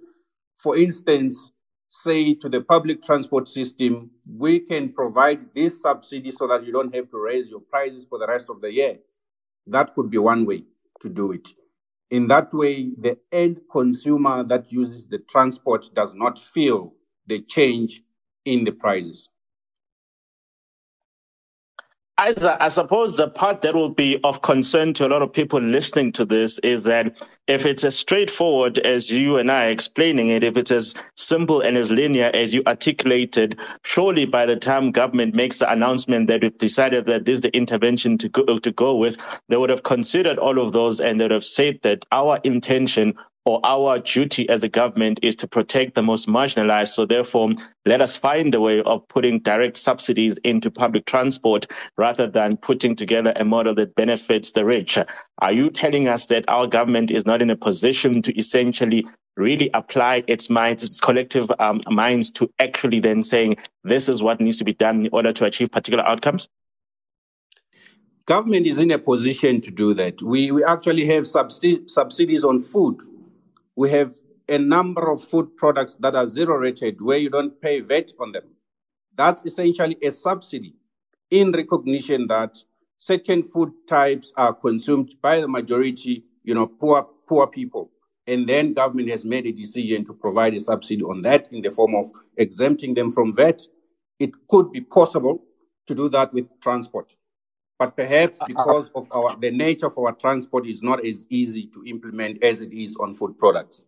for instance, say to the public transport system, we can provide this subsidy so that you don't have to raise your prices for the rest of the year. That could be one way to do it. In that way, the end consumer that uses the transport does not feel the change in the prices. I, I suppose the part that will be of concern to a lot of people listening to this is that if it's as straightforward as you and I explaining it, if it's as simple and as linear as you articulated, surely by the time government makes the announcement that we've decided that this is the intervention to go, to go with, they would have considered all of those and they would have said that our intention or our duty as a government is to protect the most marginalized. So therefore, let us find a way of putting direct subsidies into public transport rather than putting together a model that benefits the rich. Are you telling us that our government is not in a position to essentially really apply its minds, its collective um, minds to actually then saying this is what needs to be done in order to achieve particular outcomes? Government is in a position to do that. We, we actually have subsidi- subsidies on food we have a number of food products that are zero rated where you don't pay VAT on them. That's essentially a subsidy in recognition that certain food types are consumed by the majority, you know, poor poor people. And then government has made a decision to provide a subsidy on that in the form of exempting them from VAT. It could be possible to do that with transport. But perhaps uh, uh, because of our the nature of our transport is not as easy to implement as it is on food products.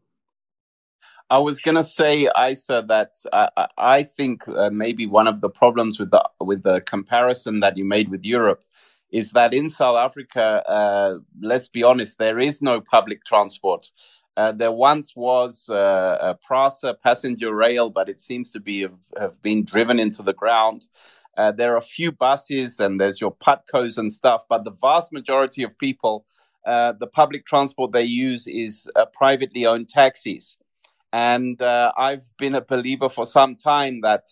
I was going to say, Isa, that I, I think uh, maybe one of the problems with the with the comparison that you made with Europe is that in South Africa, uh, let's be honest, there is no public transport. Uh, there once was uh, a PRASA passenger rail, but it seems to be have, have been driven into the ground. Uh, there are a few buses and there's your Putcos and stuff, but the vast majority of people, uh, the public transport they use is uh, privately owned taxis. And uh, I've been a believer for some time that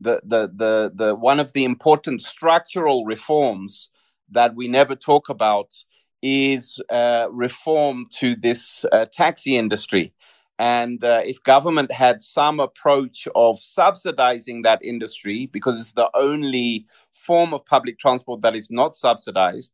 the, the, the, the, one of the important structural reforms that we never talk about is uh, reform to this uh, taxi industry. And uh, if government had some approach of subsidizing that industry, because it's the only form of public transport that is not subsidized,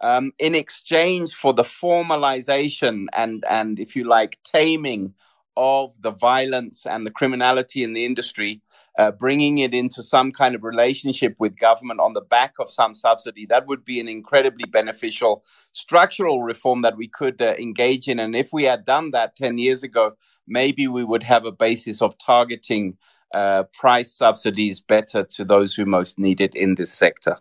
um, in exchange for the formalization and, and, if you like, taming of the violence and the criminality in the industry, uh, bringing it into some kind of relationship with government on the back of some subsidy, that would be an incredibly beneficial structural reform that we could uh, engage in. And if we had done that 10 years ago, maybe we would have a basis of targeting uh, price subsidies better to those who most need it in this sector.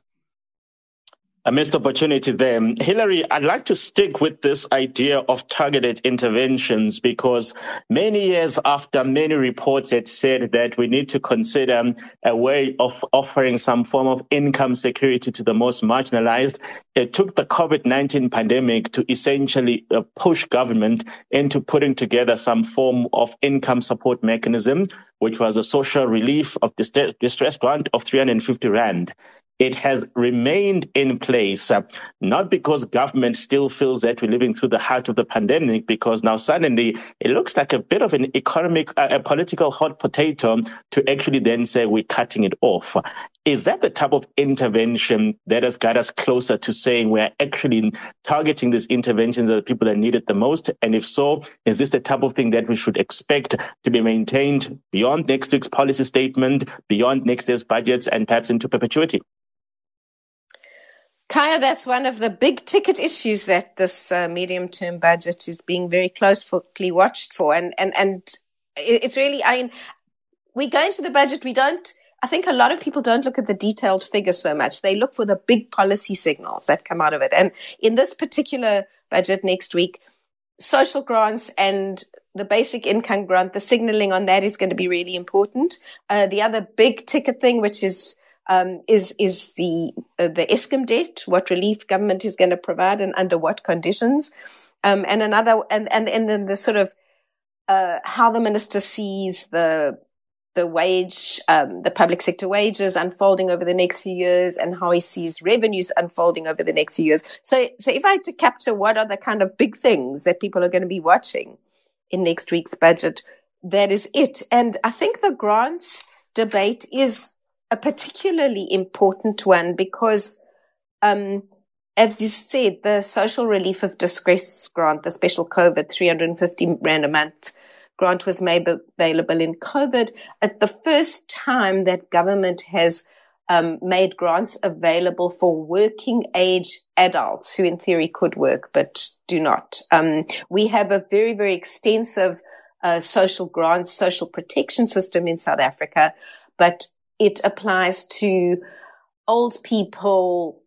A missed opportunity there. Hilary, I'd like to stick with this idea of targeted interventions because many years after many reports had said that we need to consider a way of offering some form of income security to the most marginalized, it took the COVID 19 pandemic to essentially uh, push government into putting together some form of income support mechanism, which was a social relief of distress grant of 350 Rand it has remained in place, uh, not because government still feels that we're living through the heart of the pandemic, because now suddenly it looks like a bit of an economic, uh, a political hot potato to actually then say we're cutting it off. Is that the type of intervention that has got us closer to saying we're actually targeting these interventions at the people that need it the most? And if so, is this the type of thing that we should expect to be maintained beyond next week's policy statement, beyond next year's budgets, and perhaps into perpetuity? Khaya, that's one of the big ticket issues that this uh, medium term budget is being very closely watched for. And, and, and it's really, I mean, we go into the budget, we don't, I think a lot of people don't look at the detailed figures so much. They look for the big policy signals that come out of it. And in this particular budget next week, social grants and the basic income grant, the signaling on that is going to be really important. Uh, the other big ticket thing, which is um, is is the uh, the Eskom debt, what relief government is going to provide and under what conditions, um, and another and and and then the sort of uh, how the minister sees the the wage, um, the public sector wages unfolding over the next few years, and how he sees revenues unfolding over the next few years. So, so if I had to capture what are the kind of big things that people are going to be watching in next week's budget, that is it. And I think the grants debate is a particularly important one because, um, as you said, the social relief of distress grant, the special COVID 350 Rand a month grant was made available in COVID at the first time that government has um, made grants available for working age adults who in theory could work but do not. Um, we have a very, very extensive uh, social grants, social protection system in South Africa, but it applies to old people,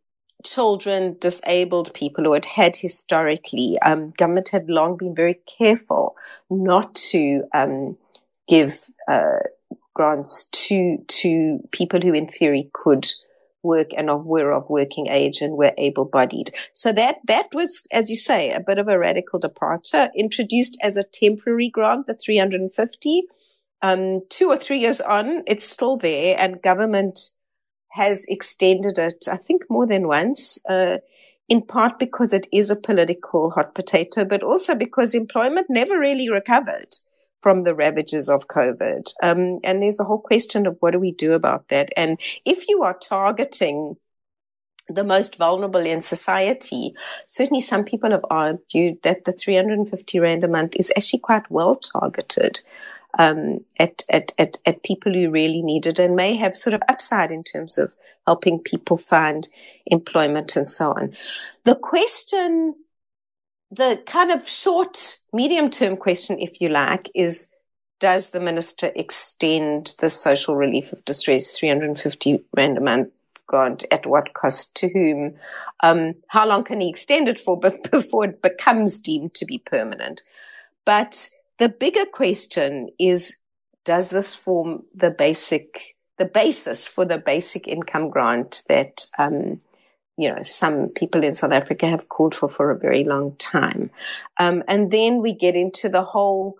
children, disabled people who had had historically. Um, government had long been very careful not to um, give uh, grants to to people who, in theory, could work and were of working age and were able-bodied. So that that was, as you say, a bit of a radical departure. Introduced as a temporary grant, the 350 um, two or three years on, it's still there, and government has extended it, I think, more than once, uh, in part because it is a political hot potato, but also because employment never really recovered from the ravages of COVID. Um, and there's the whole question of what do we do about that? And if you are targeting the most vulnerable in society, certainly some people have argued that the 350 Rand a month is actually quite well targeted. Um, at, at, at, at people who really need it and may have sort of upside in terms of helping people find employment and so on. The question, the kind of short, medium term question, if you like, is does the minister extend the social relief of distress 350 Rand a month grant at what cost to whom? Um, how long can he extend it for [laughs] before it becomes deemed to be permanent? But the bigger question is, does this form the basic, the basis for the basic income grant that, um, you know, some people in South Africa have called for for a very long time. Um, and then we get into the whole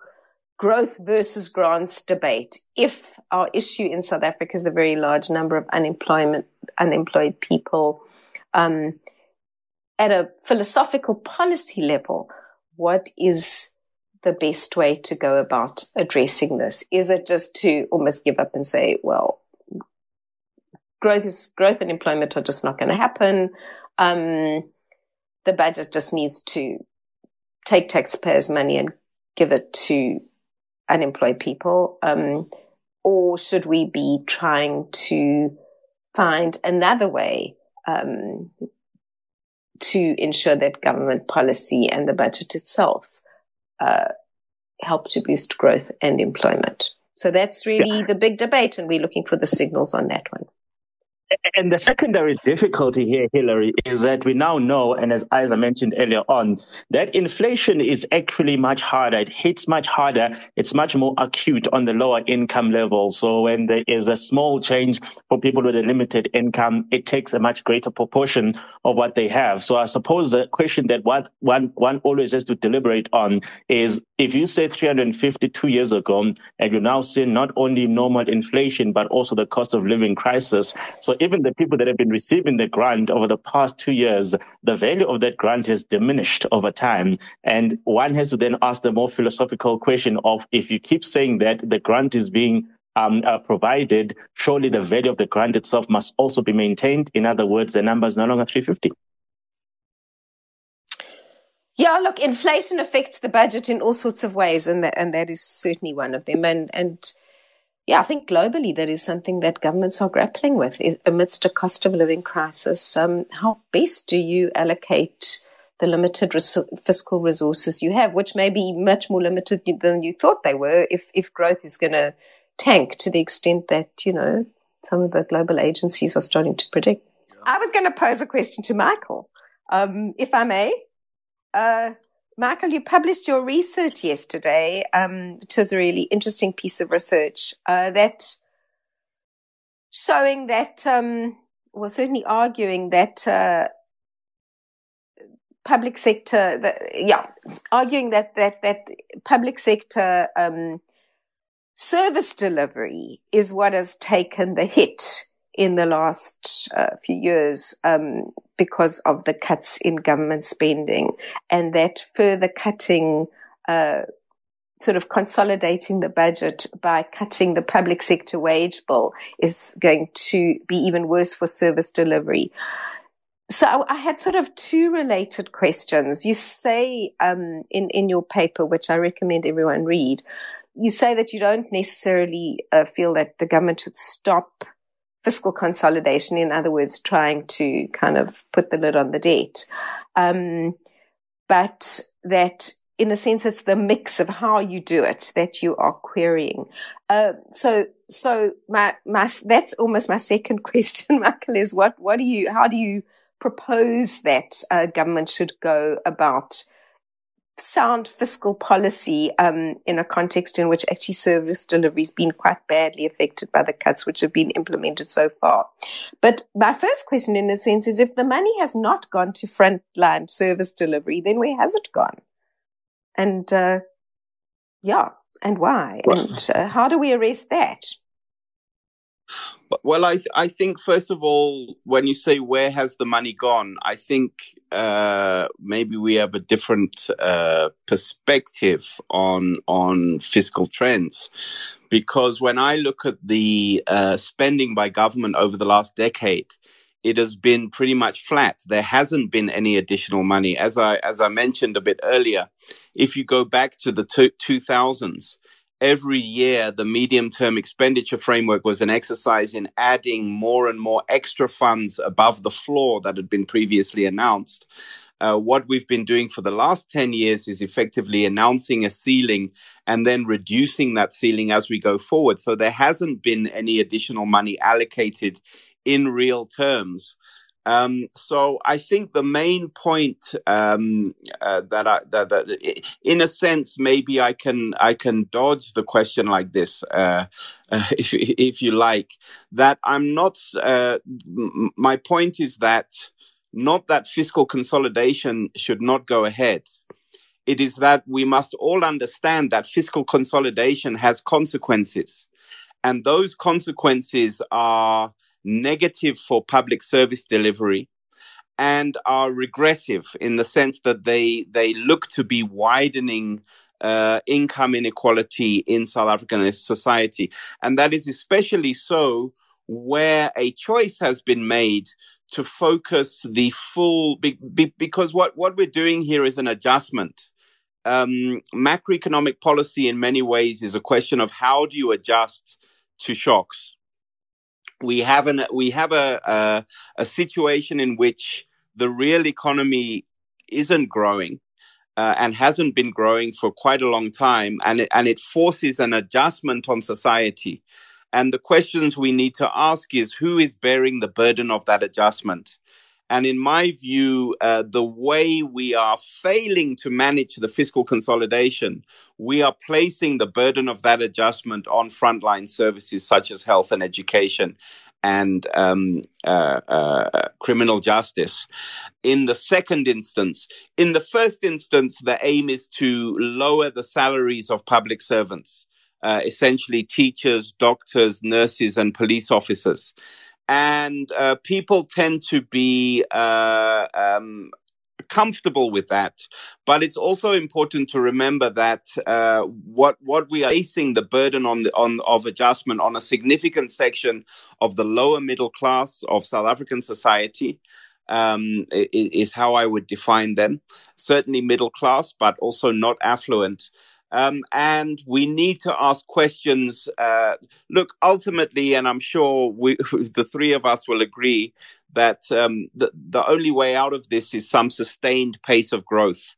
growth versus grants debate. If our issue in South Africa is the very large number of unemployment, unemployed people, um, at a philosophical policy level, what is the best way to go about addressing this? Is it just to almost give up and say, well, growth is growth and employment are just not going to happen. Um, the budget just needs to take taxpayers' money and give it to unemployed people? Um, or should we be trying to find another way um, to ensure that government policy and the budget itself uh, help to boost growth and employment? So that's really yeah. the big debate, and we're looking for the signals on that one. And the secondary difficulty here, Hilary, is that we now know, and as, as I mentioned earlier on, that inflation is actually much harder. It hits much harder. It's much more acute on the lower income level. So when there is a small change for people with a limited income, it takes a much greater proportion of what they have. So I suppose the question that one, one, one always has to deliberate on is if you say 352 years ago, and you now see not only normal inflation, but also the cost of living crisis. So even the people that have been receiving the grant over the past two years, the value of that grant has diminished over time. And one has to then ask the more philosophical question of if you keep saying that the grant is being um, uh, provided, surely the value of the grant itself must also be maintained. In other words, the number is no longer 350. Yeah, look, inflation affects the budget in all sorts of ways, and that, and that is certainly one of them. And and yeah, I think globally that is something that governments are grappling with amidst a cost of living crisis. Um, how best do you allocate the limited res- fiscal resources you have, which may be much more limited than you thought they were, if if growth is going to tank to the extent that you know some of the global agencies are starting to predict. I was going to pose a question to Michael, um, if I may. Uh, Michael, you published your research yesterday, um, which is a really interesting piece of research uh, that showing that, um, well, certainly arguing that uh, public sector, that, yeah, arguing that that that public sector um, service delivery is what has taken the hit in the last uh, few years um, because of the cuts in government spending, and that further cutting, uh, sort of consolidating the budget by cutting the public sector wage bill is going to be even worse for service delivery. So I had sort of two related questions. You say um, in in your paper, which I recommend everyone read, you say that you don't necessarily uh, feel that the government should stop fiscal consolidation. In other words, trying to kind of put the lid on the debt. Um, but that in a sense, it's the mix of how you do it that you are querying. Uh, so, so my, my, that's almost my second [laughs] question, Michael, is what, what do you, how do you propose that uh, government should go about sound fiscal policy um, in a context in which actually service delivery has been quite badly affected by the cuts which have been implemented so far. But my first question, in a sense, is if the money has not gone to frontline service delivery, then where has it gone? And uh, yeah, and why? Well, and uh, how do we arrest that? Well, I th- I think first of all, when you say where has the money gone, I think uh, maybe we have a different uh, perspective on on fiscal trends, because when I look at the uh, spending by government over the last decade, it has been pretty much flat. There hasn't been any additional money, as I as I mentioned a bit earlier. If you go back to the two thousands every year the medium term expenditure framework was an exercise in adding more and more extra funds above the floor that had been previously announced. Uh, what we've been doing for the last 10 years is effectively announcing a ceiling and then reducing that ceiling as we go forward. So there hasn't been any additional money allocated in real terms. Um, so I think the main point um, uh, that I that, that, in a sense maybe I can I can dodge the question like this uh, uh, [laughs] if if you like that I'm not uh, my point is that not that fiscal consolidation should not go ahead. It is that we must all understand that fiscal consolidation has consequences, and those consequences are negative for public service delivery and are regressive in the sense that they they look to be widening uh, income inequality in South African society, and that is especially so where a choice has been made to focus the full be, be, because what what we're doing here is an adjustment. Um, macroeconomic policy, in many ways, is a question of how do you adjust to shocks we have an we have a, a, a situation in which the real economy isn't growing uh, and hasn't been growing for quite a long time, and it, and it forces an adjustment on society. And the questions we need to ask is who is bearing the burden of that adjustment? And in my view, uh, the way we are failing to manage the fiscal consolidation, we are placing the burden of that adjustment on frontline services such as health and education and um, uh, uh, criminal justice. In the second instance, in the first instance, the aim is to lower the salaries of public servants, uh, essentially teachers, doctors, nurses, and police officers and uh, people tend to be uh, um, comfortable with that. But it's also important to remember that uh, what what we are facing the burden on the on of adjustment on a significant section of the lower middle class of South African society. Um, is how I would define them. Certainly middle class, but also not affluent. Um, and we need to ask questions. Uh, look, ultimately, and I'm sure we, [laughs] the three of us will agree that um, the, the only way out of this is some sustained pace of growth.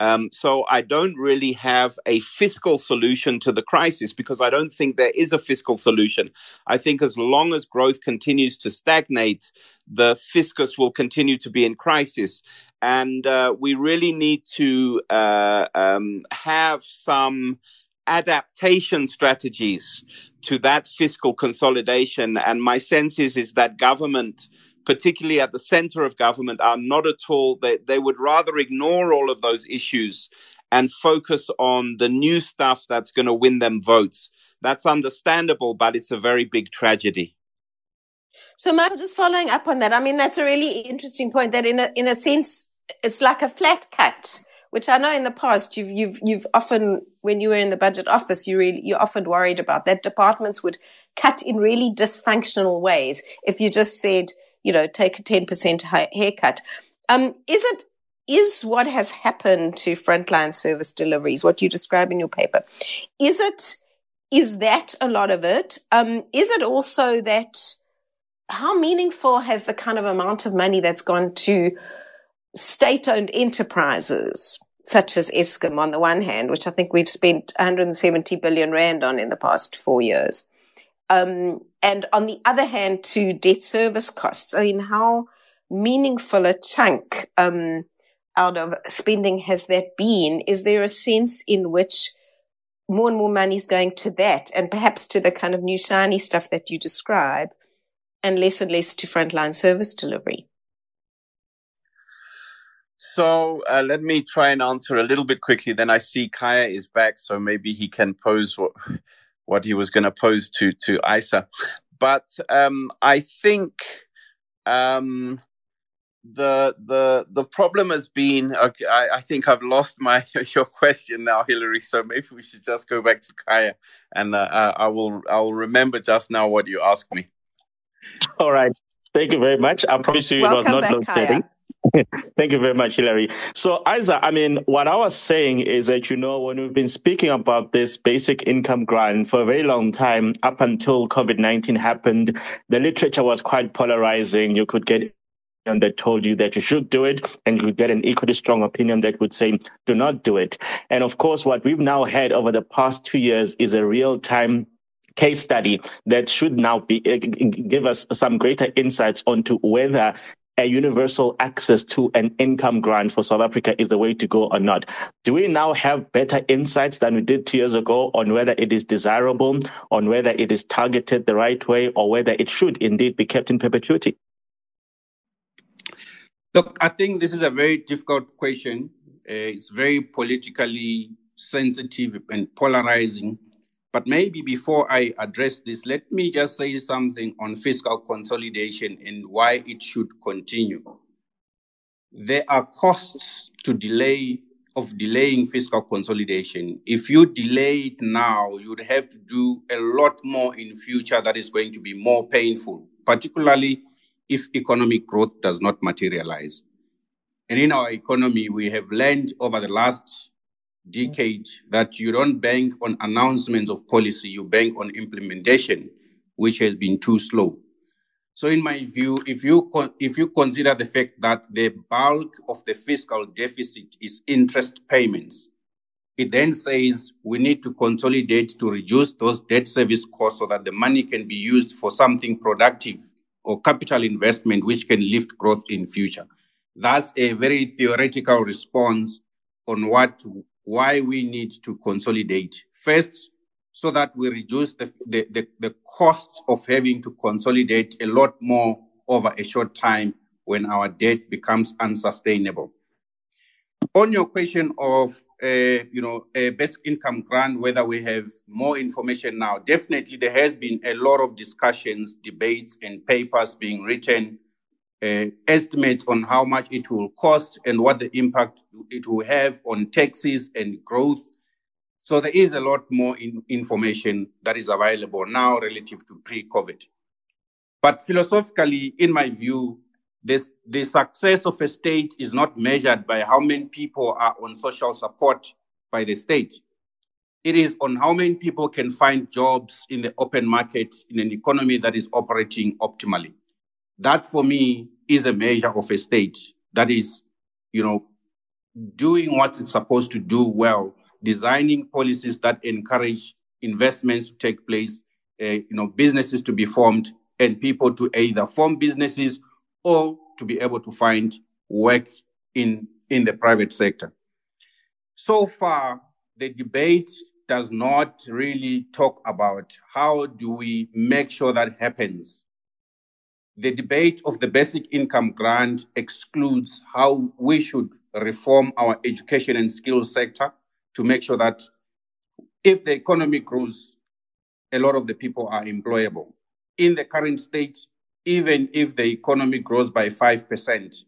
Um, so I don't really have a fiscal solution to the crisis because I don't think there is a fiscal solution. I think as long as growth continues to stagnate, the fiscus will continue to be in crisis. And uh, we really need to uh, um, have some adaptation strategies to that fiscal consolidation. And my sense is, is that government particularly at the center of government, are not at all, they, they would rather ignore all of those issues and focus on the new stuff that's going to win them votes. That's understandable, but it's a very big tragedy. So, Michael, just following up on that, I mean, that's a really interesting point that in a, in a sense, it's like a flat cut, which I know in the past you've, you've, you've often, when you were in the budget office, you really, you often worried about that departments would cut in really dysfunctional ways. If you just said, you know, take a 10% haircut. Um, is it, is what has happened to frontline service deliveries, what you describe in your paper, is it, is that a lot of it? Um, is it also that, how meaningful has the kind of amount of money that's gone to state owned enterprises, such as Eskom on the one hand, which I think we've spent 170 billion rand on in the past four years, um, and on the other hand, to debt service costs. I mean, how meaningful a chunk um, out of spending has that been? Is there a sense in which more and more money is going to that, and perhaps to the kind of new shiny stuff that you describe, and less and less to frontline service delivery? So uh, let me try and answer a little bit quickly. Then I see Khaya is back, so maybe he can pose what what he was going to pose to to Isa. but um, I think um, the the the problem has been okay, I, I, think I've lost my [laughs] your question now, Hilary. So maybe we should just go back to Khaya, and uh, I will I will remember just now what you asked me. All right, thank you very much. I promise you Welcome it was not load shedding. Thank you very much, Hilary. So, Isa, I mean, what I was saying is that, you know, when we've been speaking about this basic income grant for a very long time, up until COVID 19 happened, the literature was quite polarizing. You could get an that told you that you should do it, and you get an equally strong opinion that would say, do not do it. And of course, what we've now had over the past two years is a real time case study that should now be uh, give us some greater insights onto whether a universal access to an income grant for South Africa is the way to go or not. Do we now have better insights than we did two years ago on whether it is desirable, on whether it is targeted the right way, or whether it should indeed be kept in perpetuity? Look, I think this is a very difficult question. Uh, it's very politically sensitive and polarizing. But maybe before I address this, let me just say something on fiscal consolidation and why it should continue. There are costs to delay of delaying fiscal consolidation. If you delay it now, you would have to do a lot more in future that is going to be more painful, particularly if economic growth does not materialize. And in our economy, we have learned over the last decade that you don't bank on announcements of policy, you bank on implementation, which has been too slow. So, in my view, if you con- if you consider the fact that the bulk of the fiscal deficit is interest payments, it then says we need to consolidate to reduce those debt service costs so that the money can be used for something productive or capital investment which can lift growth in future. That's a very theoretical response on what why we need to consolidate. First, so that we reduce the, the, the, the cost of having to consolidate a lot more over a short time when our debt becomes unsustainable. On your question of uh, you know a basic income grant, whether we have more information now, definitely there has been a lot of discussions, debates, and papers being written uh, estimates on how much it will cost and what the impact it will have on taxes and growth. So there is a lot more in information that is available now relative to pre-COVID. But philosophically, in my view, this, the success of a state is not measured by how many people are on social support by the state. It is on how many people can find jobs in the open market in an economy that is operating optimally. That for me is a measure of a state that is, you know, doing what it's supposed to do well, designing policies that encourage investments to take place, uh, you know, businesses to be formed, and people to either form businesses or to be able to find work in in the private sector. So far, the debate does not really talk about how do we make sure that happens the debate of the basic income grant excludes how we should reform our education and skills sector to make sure that if the economy grows, a lot of the people are employable. In the current state, even if the economy grows by 5%,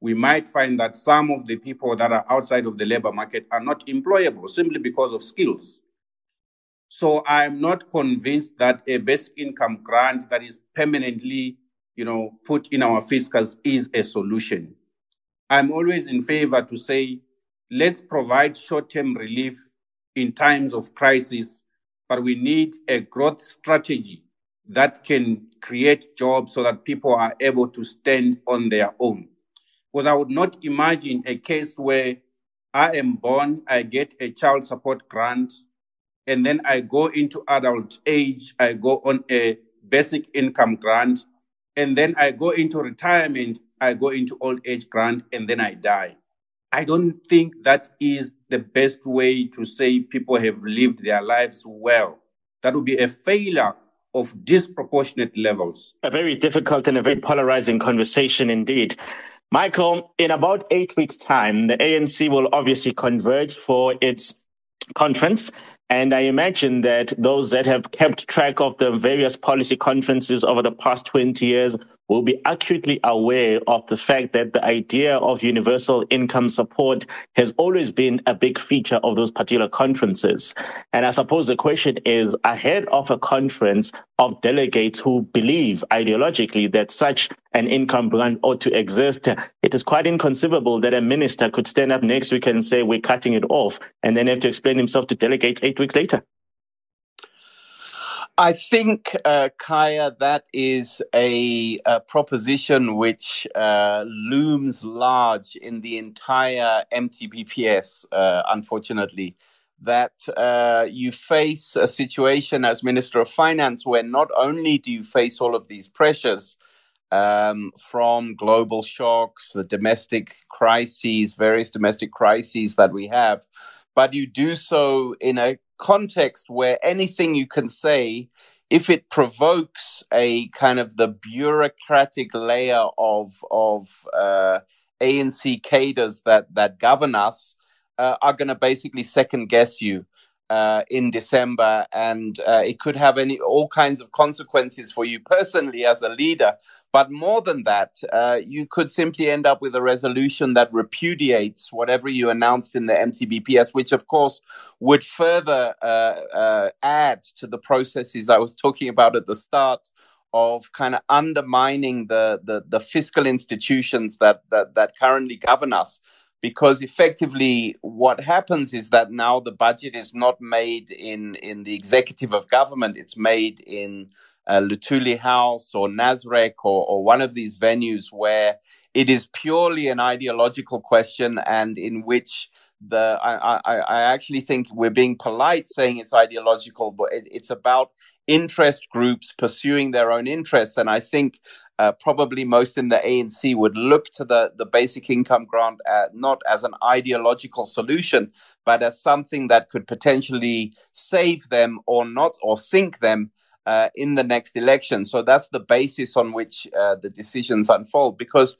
we might find that some of the people that are outside of the labor market are not employable simply because of skills. So I'm not convinced that a basic income grant that is permanently you know, put in our fiscals is a solution. I'm always in favor to say, let's provide short-term relief in times of crisis, but we need a growth strategy that can create jobs so that people are able to stand on their own. Because I would not imagine a case where I am born, I get a child support grant, and then I go into adult age, I go on a basic income grant, and then I go into retirement, I go into old age grant, and then I die. I don't think that is the best way to say people have lived their lives well. That would be a failure of disproportionate levels. A very difficult and a very polarizing conversation indeed. Michael, in about eight weeks' time, the ANC will obviously converge for its conference. And I imagine that those that have kept track of the various policy conferences over the past 20 years will be acutely aware of the fact that the idea of universal income support has always been a big feature of those particular conferences. And I suppose the question is ahead of a conference of delegates who believe ideologically that such an income grant ought to exist, it is quite inconceivable that a minister could stand up next week and say, we're cutting it off, and then have to explain himself to delegates eight weeks later. I think, uh, Khaya, that is a, a proposition which uh, looms large in the entire MTBPS, uh, unfortunately. That uh, you face a situation as Minister of Finance where not only do you face all of these pressures um, from global shocks, the domestic crises, various domestic crises that we have, but you do so in a context where anything you can say, if it provokes a kind of the bureaucratic layer of of uh, ANC cadres that that govern us, uh, are going to basically second guess you. Uh, in December, and uh, it could have any all kinds of consequences for you personally as a leader. But more than that, uh, you could simply end up with a resolution that repudiates whatever you announced in the MTBPS, which of course would further uh, uh, add to the processes I was talking about at the start of kind of undermining the, the, the fiscal institutions that, that, that currently govern us because effectively what happens is that now the budget is not made in in the executive of government. It's made in uh, Luthuli House or Nasrec or, or one of these venues where it is purely an ideological question and in which the I, I, I actually think we're being polite saying it's ideological, but it, it's about interest groups pursuing their own interests. And I think uh, probably most in the ANC would look to the, the basic income grant uh, not as an ideological solution, but as something that could potentially save them or not, or sink them uh, in the next election. So that's the basis on which uh, the decisions unfold. Because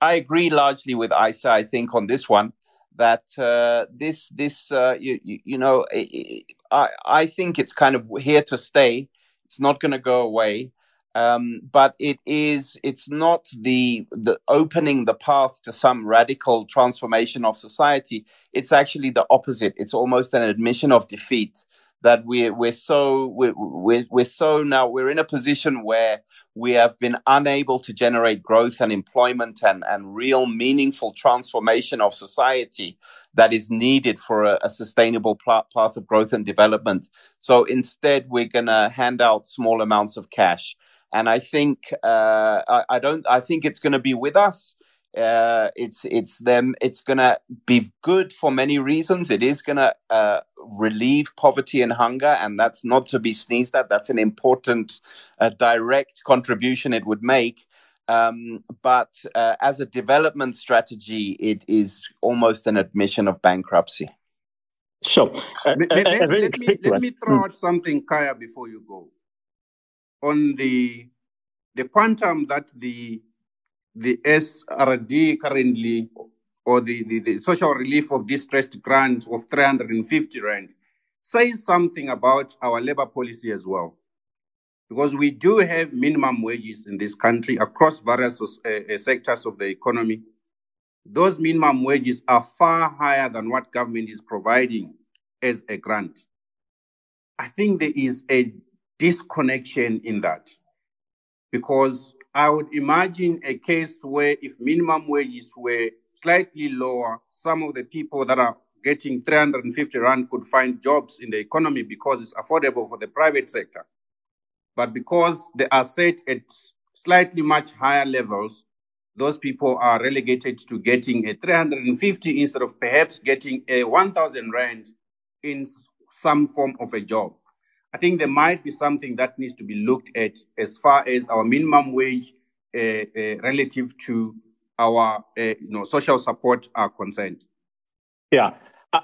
I agree largely with Isa, I think, on this one that uh, this this uh, you, you, you, know I I think it's kind of here to stay. It's not going to go away. Um, but it is it's not the the opening the path to some radical transformation of society it's actually the opposite it's almost an admission of defeat that we're we're so we're, we're, we're so now we're in a position where we have been unable to generate growth and employment and, and real meaningful transformation of society that is needed for a, a sustainable pl- path of growth and development. So instead, we're going to hand out small amounts of cash. And I think uh, I, I don't. I think it's going to be with us uh, it's it's them. It's gonna be good for many reasons. It is gonna uh, relieve poverty and hunger, and that's not to be sneezed at. That's an important uh, direct contribution it would make. Um, but uh, as a development strategy, it is almost an admission of bankruptcy. So let, let, let, let me, let me throw out something, Khaya, before you go. On the the quantum that the the SRD currently, or the, the, the, social relief of distressed grant of 350 Rand, says something about our labor policy as well. Because we do have minimum wages in this country across various uh, sectors of the economy. Those minimum wages are far higher than what government is providing as a grant. I think there is a disconnection in that because I would imagine a case where if minimum wages were slightly lower, some of the people that are getting 350 Rand could find jobs in the economy because it's affordable for the private sector. But because they are set at slightly much higher levels, those people are relegated to getting a 350 instead of perhaps getting a 1,000 Rand in some form of a job. I think there might be something that needs to be looked at as far as our minimum wage uh, uh, relative to our uh, you know social support are concerned. Yeah.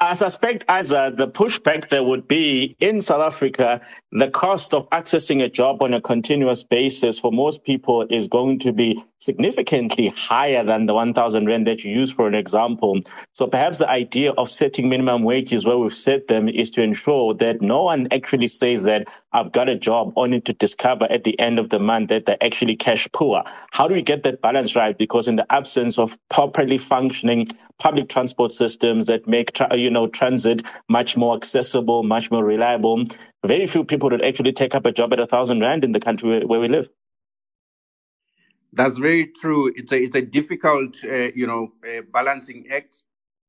I suspect, as uh, the pushback there would be in South Africa, the cost of accessing a job on a continuous basis for most people is going to be significantly higher than the 1,000 rand that you use for an example. So perhaps the idea of setting minimum wages where we've set them is to ensure that no one actually says that I've got a job only to discover at the end of the month that they're actually cash poor. How do we get that balance right? Because in the absence of properly functioning public transport systems that make, you know, transit much more accessible, much more reliable, very few people would actually take up a job at a thousand rand in the country where we live. That's very true. It's a it's a difficult, uh, you know, uh, balancing act.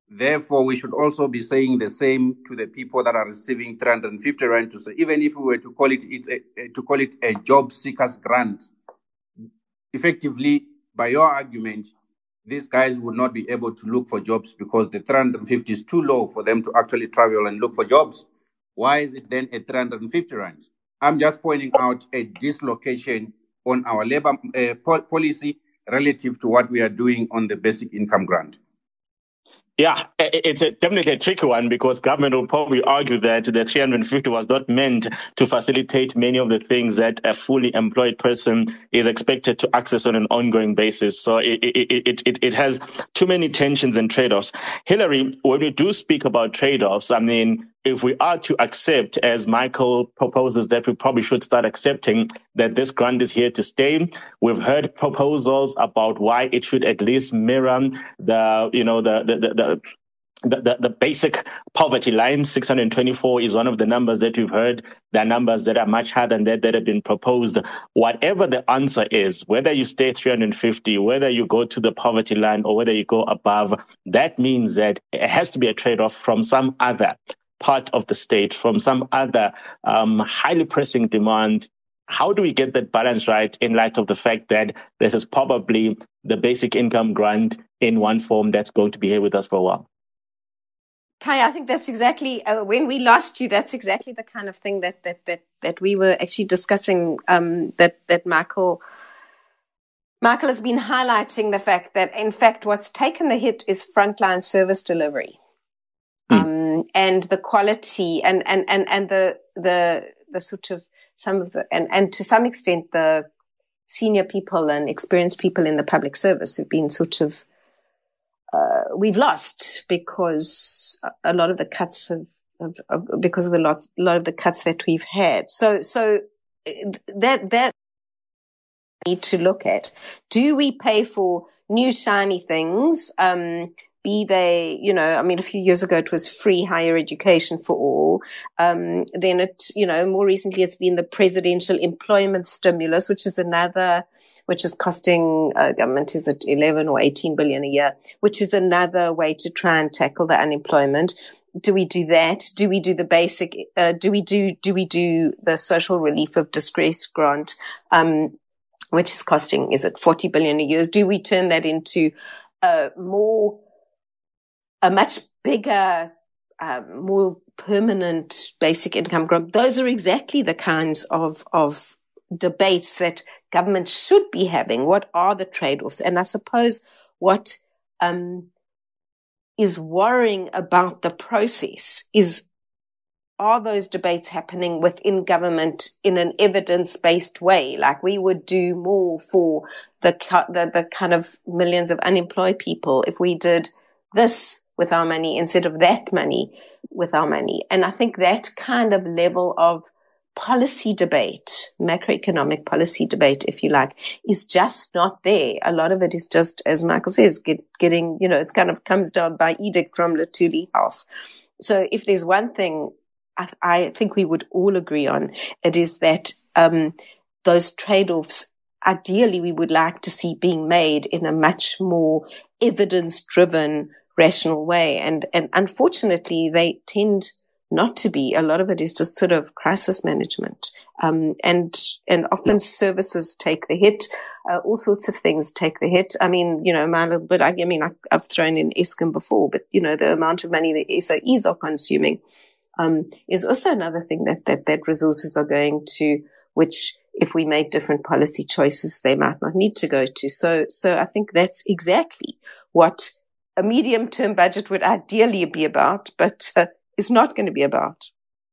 Therefore, we should also be saying the same to the people that are receiving 350 rand to say, even if we were to call it it's a, to call it a job seekers grant, effectively, by your argument, these guys would not be able to look for jobs because the 350 is too low for them to actually travel and look for jobs. Why is it then at 350 rand? I'm just pointing out a dislocation on our labor uh, policy relative to what we are doing on the basic income grant? Yeah, it's a, definitely a tricky one because government will probably argue that the 350 was not meant to facilitate many of the things that a fully employed person is expected to access on an ongoing basis. So it, it, it, it, has too many tensions and trade-offs. Hilary, when we do speak about trade-offs, I mean, if we are to accept, as Michael proposes, that we probably should start accepting that this grant is here to stay. We've heard proposals about why it should at least mirror the, you know, the the the, the, the, the basic poverty line, 624 is one of the numbers that we've heard. There are numbers that are much higher than that that have been proposed. Whatever the answer is, whether you stay 350, whether you go to the poverty line or whether you go above, that means that it has to be a trade off from some other part of the state from some other um, highly pressing demand. How do we get that balance right in light of the fact that this is probably the basic income grant in one form that's going to be here with us for a while? Kai, I think that's exactly uh, when we lost you. That's exactly the kind of thing that that that that we were actually discussing. Um, that that Michael Michael has been highlighting the fact that in fact what's taken the hit is frontline service delivery. Hmm. um, and the quality and, and, and, and the, the, the sort of some of the, and, and to some extent the senior people and experienced people in the public service have been sort of, uh, we've lost because a lot of the cuts have, have, have because of the lot, a lot of the cuts that we've had. So, so that, that need to look at. Do we pay for new shiny things? Um, be they, you know, I mean, a few years ago it was free higher education for all. Um, then it, you know, more recently it's been the presidential employment stimulus, which is another, which is costing uh, government is it 11 or 18 billion a year, which is another way to try and tackle the unemployment. Do we do that? Do we do the basic? Uh, do we do do we do the social relief of distress grant? Um, which is costing, is it 40 billion a year? Do we turn that into a more a much bigger, um, more permanent basic income growth. Those are exactly the kinds of, of debates that government should be having. What are the trade-offs? And I suppose what um, is worrying about the process is are those debates happening within government in an evidence-based way? Like we would do more for the, the, the kind of millions of unemployed people if we did this with our money instead of that money with our money. And I think that kind of level of policy debate, macroeconomic policy debate, if you like, is just not there. A lot of it is just, as Michael says, get, getting, you know, it's kind of comes down by edict from Luthuli House. So if there's one thing I, I think we would all agree on, it is that, um, those trade-offs ideally we would like to see being made in a much more evidence driven rational way. And, and unfortunately, they tend not to be. A lot of it is just sort of crisis management. Um, and, and often services take the hit. Uh, all sorts of things take the hit. I mean, you know, my little bit, I, I mean, I, have thrown in Eskom before, but you know, the amount of money that SOEs are consuming, um, is also another thing that, that, that resources are going to, which if we make different policy choices, they might not need to go to. So, so I think that's exactly what a medium term budget would ideally be about, but uh, is not going to be about.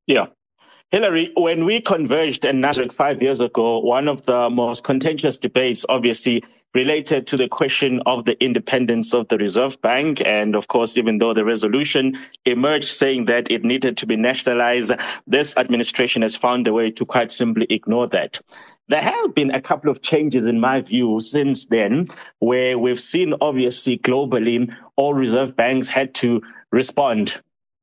Yeah. Hilary, when we converged in Nasrec five years ago, one of the most contentious debates obviously related to the question of the independence of the Reserve Bank. And of course, even though the resolution emerged saying that it needed to be nationalized, this administration has found a way to quite simply ignore that. There have been a couple of changes in my view since then, where we've seen obviously globally all reserve banks had to respond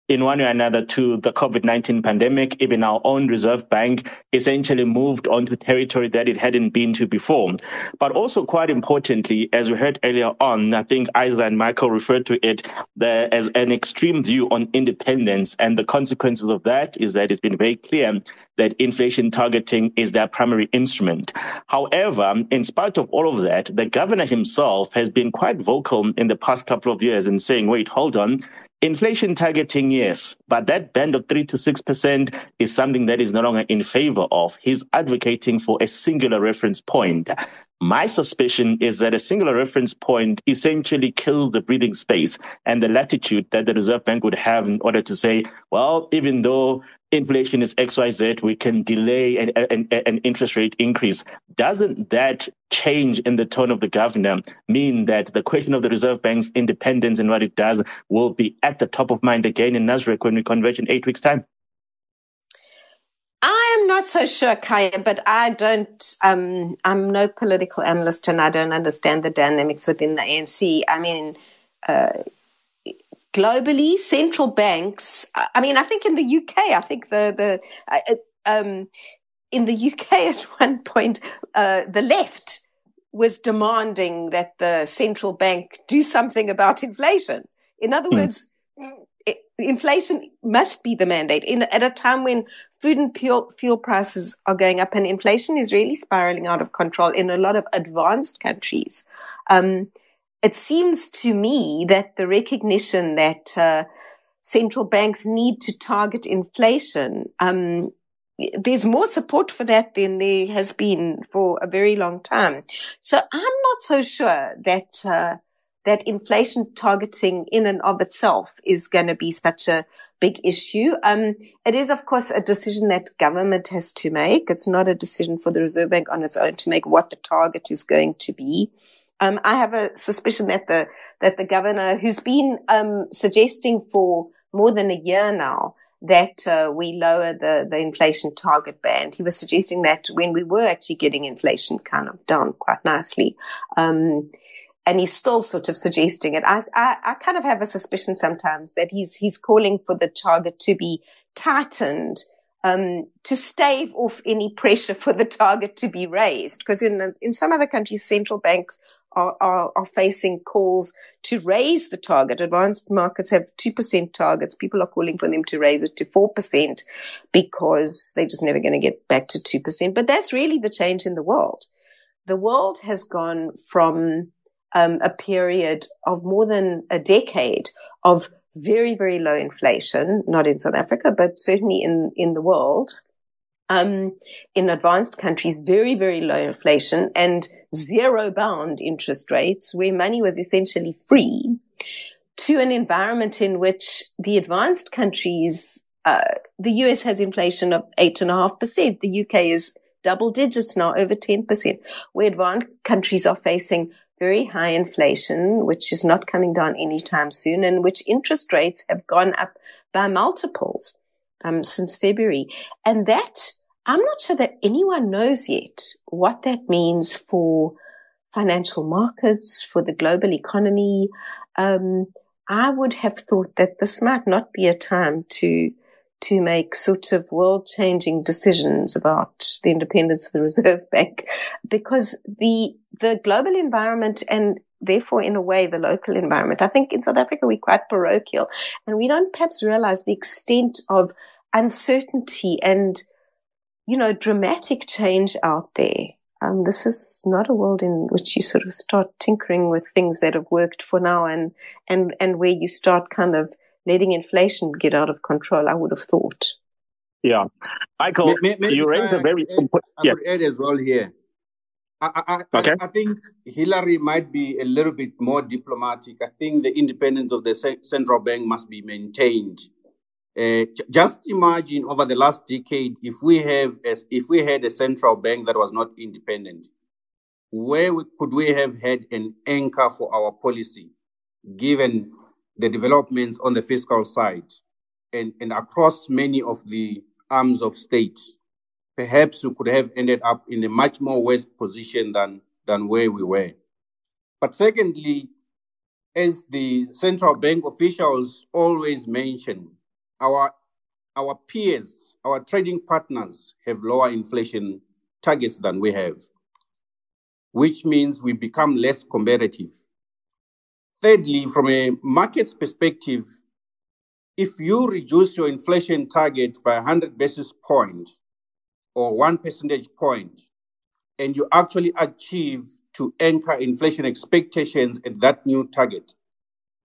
in one way or another to the COVID-19 pandemic, even our own Reserve Bank essentially moved onto territory that it hadn't been to before. But also quite importantly, as we heard earlier on, I think Isa and Michael referred to it the, as an extreme view on independence. And the consequences of that is that it's been very clear that inflation targeting is their primary instrument. However, in spite of all of that, the governor himself has been quite vocal in the past couple of years in saying, wait, hold on. Inflation targeting, yes, but that band of 3 to 6% is something that is no longer in favor of. He's advocating for a singular reference point. My suspicion is that a singular reference point essentially kills the breathing space and the latitude that the Reserve Bank would have in order to say, well, even though inflation is XYZ, we can delay an, an, an, interest rate increase. Doesn't that change in the tone of the governor mean that the question of the Reserve Bank's independence and what it does will be at the top of mind again in Nasrec when we converge in eight weeks' time? Not so sure, Khaya, but I don't, um, I'm no political analyst and I don't understand the dynamics within the ANC. I mean, uh, globally, central banks. I mean, I think in the UK, I think the the uh, um, in the UK [laughs] at one point, uh, the left was demanding that the central bank do something about inflation. In other mm. words, inflation must be the mandate. In, at a time when food and fuel, fuel prices are going up and inflation is really spiraling out of control in a lot of advanced countries. Um, it seems to me that the recognition that uh, central banks need to target inflation, um, there's more support for that than there has been for a very long time. So I'm not so sure that uh, that inflation targeting in and of itself is going to be such a big issue. Um, it is, of course, a decision that government has to make. It's not a decision for the Reserve Bank on its own to make what the target is going to be. Um, I have a suspicion that the that the governor, who's been um, suggesting for more than a year now that uh, we lower the the inflation target band, he was suggesting that when we were actually getting inflation kind of down quite nicely. Um, and he's still sort of suggesting it. I, I, I kind of have a suspicion sometimes that he's he's calling for the target to be tightened um, to stave off any pressure for the target to be raised. Because in in some other countries, central banks are, are, are facing calls to raise the target. Advanced markets have 2% targets. People are calling for them to raise it to 4% because they're just never going to get back to 2%. But that's really the change in the world. The world has gone from um, a period of more than a decade of very, very low inflation, not in South Africa, but certainly in, in the world, um, in advanced countries, very, very low inflation and zero bound interest rates where money was essentially free to an environment in which the advanced countries, uh, the US has inflation of eight and a half percent. The UK is double digits now, over 10%, where advanced countries are facing very high inflation, which is not coming down anytime soon, and which interest rates have gone up by multiples um, since February. And that, I'm not sure that anyone knows yet what that means for financial markets, for the global economy. Um, I would have thought that this might not be a time to to make sort of world changing decisions about the independence of the Reserve [laughs] Bank because the the global environment and therefore in a way the local environment. I think in South Africa we're quite parochial and we don't perhaps realize the extent of uncertainty and you know dramatic change out there. Um, this is not a world in which you sort of start tinkering with things that have worked for now and and and where you start kind of letting inflation get out of control, I would have thought. Yeah. Michael, may, may, you raise a very important... Yeah. add as well here. I, I, okay. I, I, think Hilary might be a little bit more diplomatic. I think the independence of the central bank must be maintained. Uh, just imagine over the last decade, if we have, as if we had a central bank that was not independent, where we, could we have had an anchor for our policy, given the developments on the fiscal side and, and across many of the arms of state? perhaps we could have ended up in a much more worse position than, than where we were. But secondly, as the central bank officials always mention, our, our peers, our trading partners have lower inflation targets than we have, which means we become less competitive. Thirdly, from a market's perspective, if you reduce your inflation target by 100 basis points, or one percentage point, and you actually achieve to anchor inflation expectations at that new target,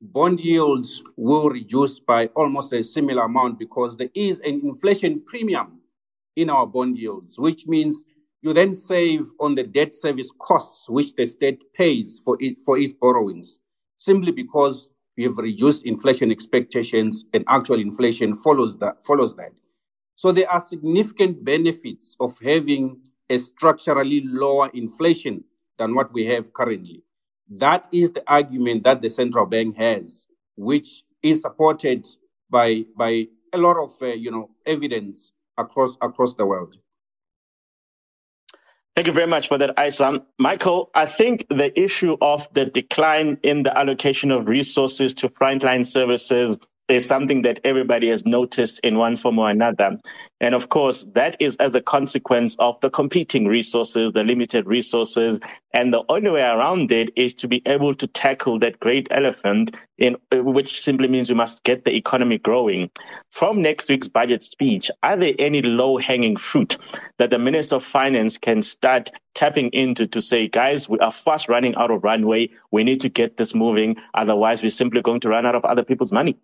bond yields will reduce by almost a similar amount because there is an inflation premium in our bond yields, which means you then save on the debt service costs which the state pays for it for its borrowings, simply because we have reduced inflation expectations and actual inflation follows that follows that. So there are significant benefits of having a structurally lower inflation than what we have currently. That is the argument that the central bank has, which is supported by by a lot of uh, you know evidence across across the world. Thank you very much for that, Isam. Michael, I think the issue of the decline in the allocation of resources to frontline services is something that everybody has noticed in one form or another. And of course, that is as a consequence of the competing resources, the limited resources. And the only way around it is to be able to tackle that great elephant, in, which simply means we must get the economy growing. From next week's budget speech, are there any low hanging fruit that the Minister of Finance can start tapping into to say, guys, we are fast running out of runway. We need to get this moving. Otherwise, we're simply going to run out of other people's money.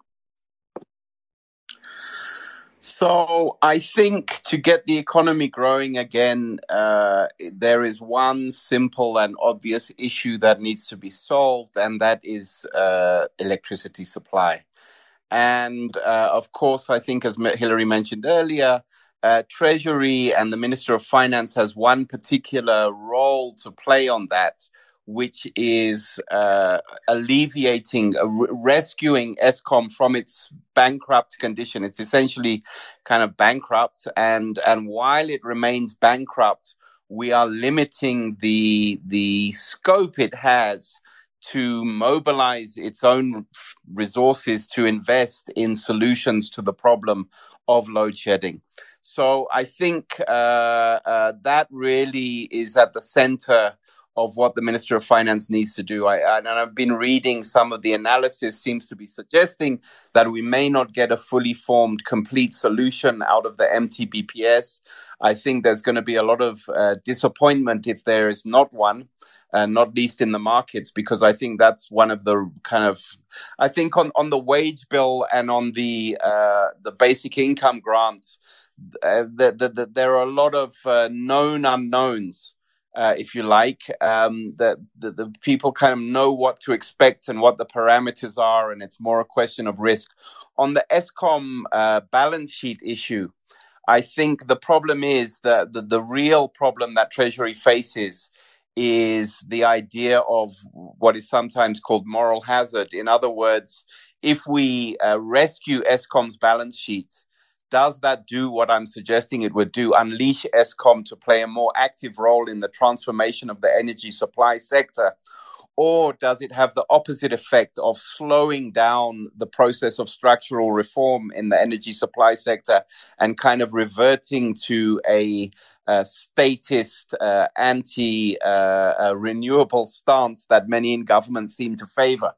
So I think to get the economy growing again, uh, there is one simple and obvious issue that needs to be solved, and that is uh, electricity supply. And uh, of course, I think as Hilary mentioned earlier, uh, Treasury and the Minister of Finance has one particular role to play on that, which is uh, alleviating, uh, rescuing Eskom from its bankrupt condition. It's essentially kind of bankrupt, and and while it remains bankrupt, we are limiting the the scope it has to mobilize its own resources to invest in solutions to the problem of load shedding. So I think uh, uh, that really is at the center of what the Minister of Finance needs to do. I, and I've been reading some of the analysis seems to be suggesting that we may not get a fully formed, complete solution out of the MTBPS. I think there's going to be a lot of uh, disappointment if there is not one, uh, not least in the markets, because I think that's one of the kind of, I think on, on the wage bill and on the uh, the basic income grants, uh, the, the, the, there are a lot of uh, known unknowns uh, if you like, um, that the, the, people kind of know what to expect and what the parameters are, and it's more a question of risk. On the Eskom uh, balance sheet issue, I think the problem is that the, the real problem that Treasury faces is the idea of what is sometimes called moral hazard. In other words, if we uh, rescue Eskom's balance sheet, does that do what I'm suggesting it would do? Unleash Eskom to play a more active role in the transformation of the energy supply sector? Or does it have the opposite effect of slowing down the process of structural reform in the energy supply sector and kind of reverting to a, a statist, uh, anti uh, uh, renewable stance that many in government seem to favor?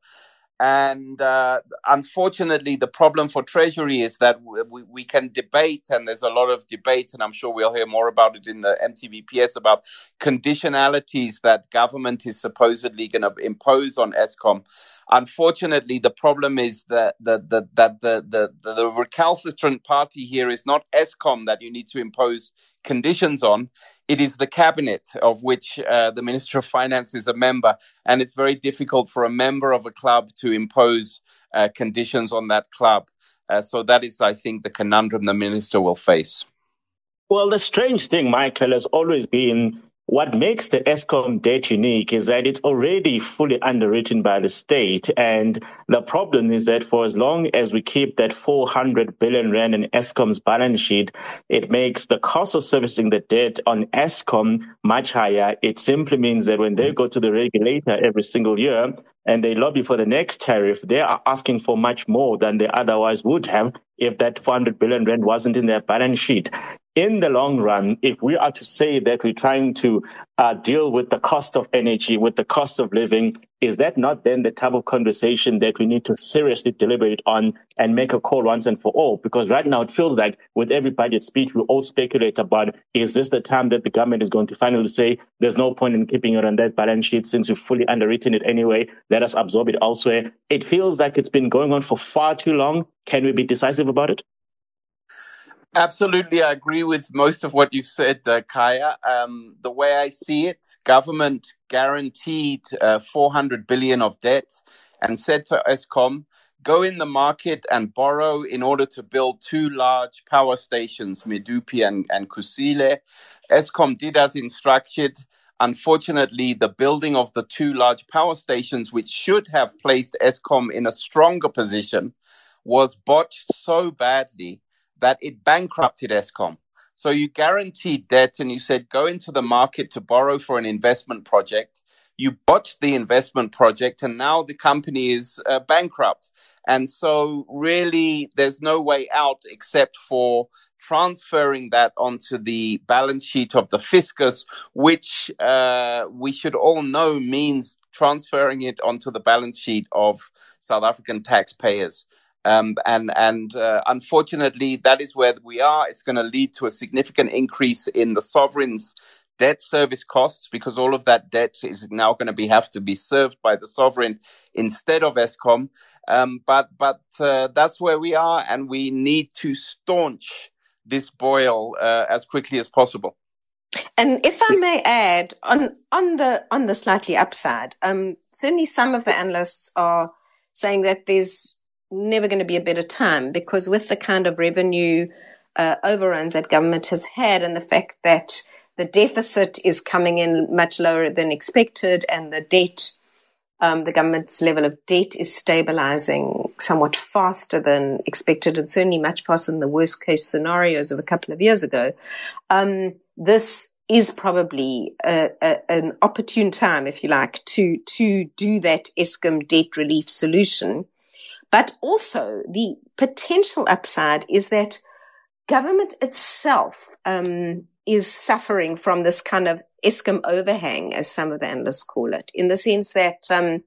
And uh, unfortunately, the problem for Treasury is that we, we can debate, and there's a lot of debate, and I'm sure we'll hear more about it in the MTBPS about conditionalities that government is supposedly going to impose on Eskom. Unfortunately, the problem is that the, the, the, the, the, the recalcitrant party here is not Eskom that you need to impose conditions on. It is the cabinet of which uh, the Minister of Finance is a member, and it's very difficult for a member of a club to impose uh, conditions on that club. Uh, so that is, I think, the conundrum the minister will face. Well, the strange thing, Michael, has always been what makes the Eskom debt unique is that it's already fully underwritten by the state. And the problem is that for as long as we keep that 400 billion rand in Eskom's balance sheet, it makes the cost of servicing the debt on Eskom much higher. It simply means that when they go to the regulator every single year, and they lobby for the next tariff, they are asking for much more than they otherwise would have if that 400 billion rand wasn't in their balance sheet in the long run, if we are to say that we're trying to uh, deal with the cost of energy, with the cost of living, is that not then the type of conversation that we need to seriously deliberate on and make a call once and for all? Because right now it feels like with every budget speech, we all speculate about is this the time that the government is going to finally say there's no point in keeping it on that balance sheet since we've fully underwritten it anyway, let us absorb it elsewhere. It feels like it's been going on for far too long. Can we be decisive about it? Absolutely, I agree with most of what you've said, uh, Khaya. Um, the way I see it, government guaranteed uh, 400 billion of debt and said to Eskom, go in the market and borrow in order to build two large power stations, Medupi and, and Kusile. Eskom did as instructed. Unfortunately, the building of the two large power stations, which should have placed Eskom in a stronger position, was botched so badly that it bankrupted Eskom. So you guaranteed debt and you said go into the market to borrow for an investment project. You botched the investment project and now the company is uh, bankrupt. And so really there's no way out except for transferring that onto the balance sheet of the fiscus, which uh, we should all know means transferring it onto the balance sheet of South African taxpayers. Um, and and uh, unfortunately, that is where we are. It's going to lead to a significant increase in the sovereign's debt service costs because all of that debt is now going to be have to be served by the sovereign instead of Eskom. Um, but but uh, that's where we are, and we need to staunch this boil uh, as quickly as possible. And if I may add on on the on the slightly upside, um, certainly some of the analysts are saying that there's never going to be a better time because with the kind of revenue uh, overruns that government has had and the fact that the deficit is coming in much lower than expected and the debt um, the government's level of debt is stabilizing somewhat faster than expected and certainly much faster than the worst case scenarios of a couple of years ago. Um, this is probably a, a, an opportune time, if you like, to, to do that Eskom debt relief solution but also the potential upside is that government itself um, is suffering from this kind of Eskom overhang, as some of the analysts call it, in the sense that, um,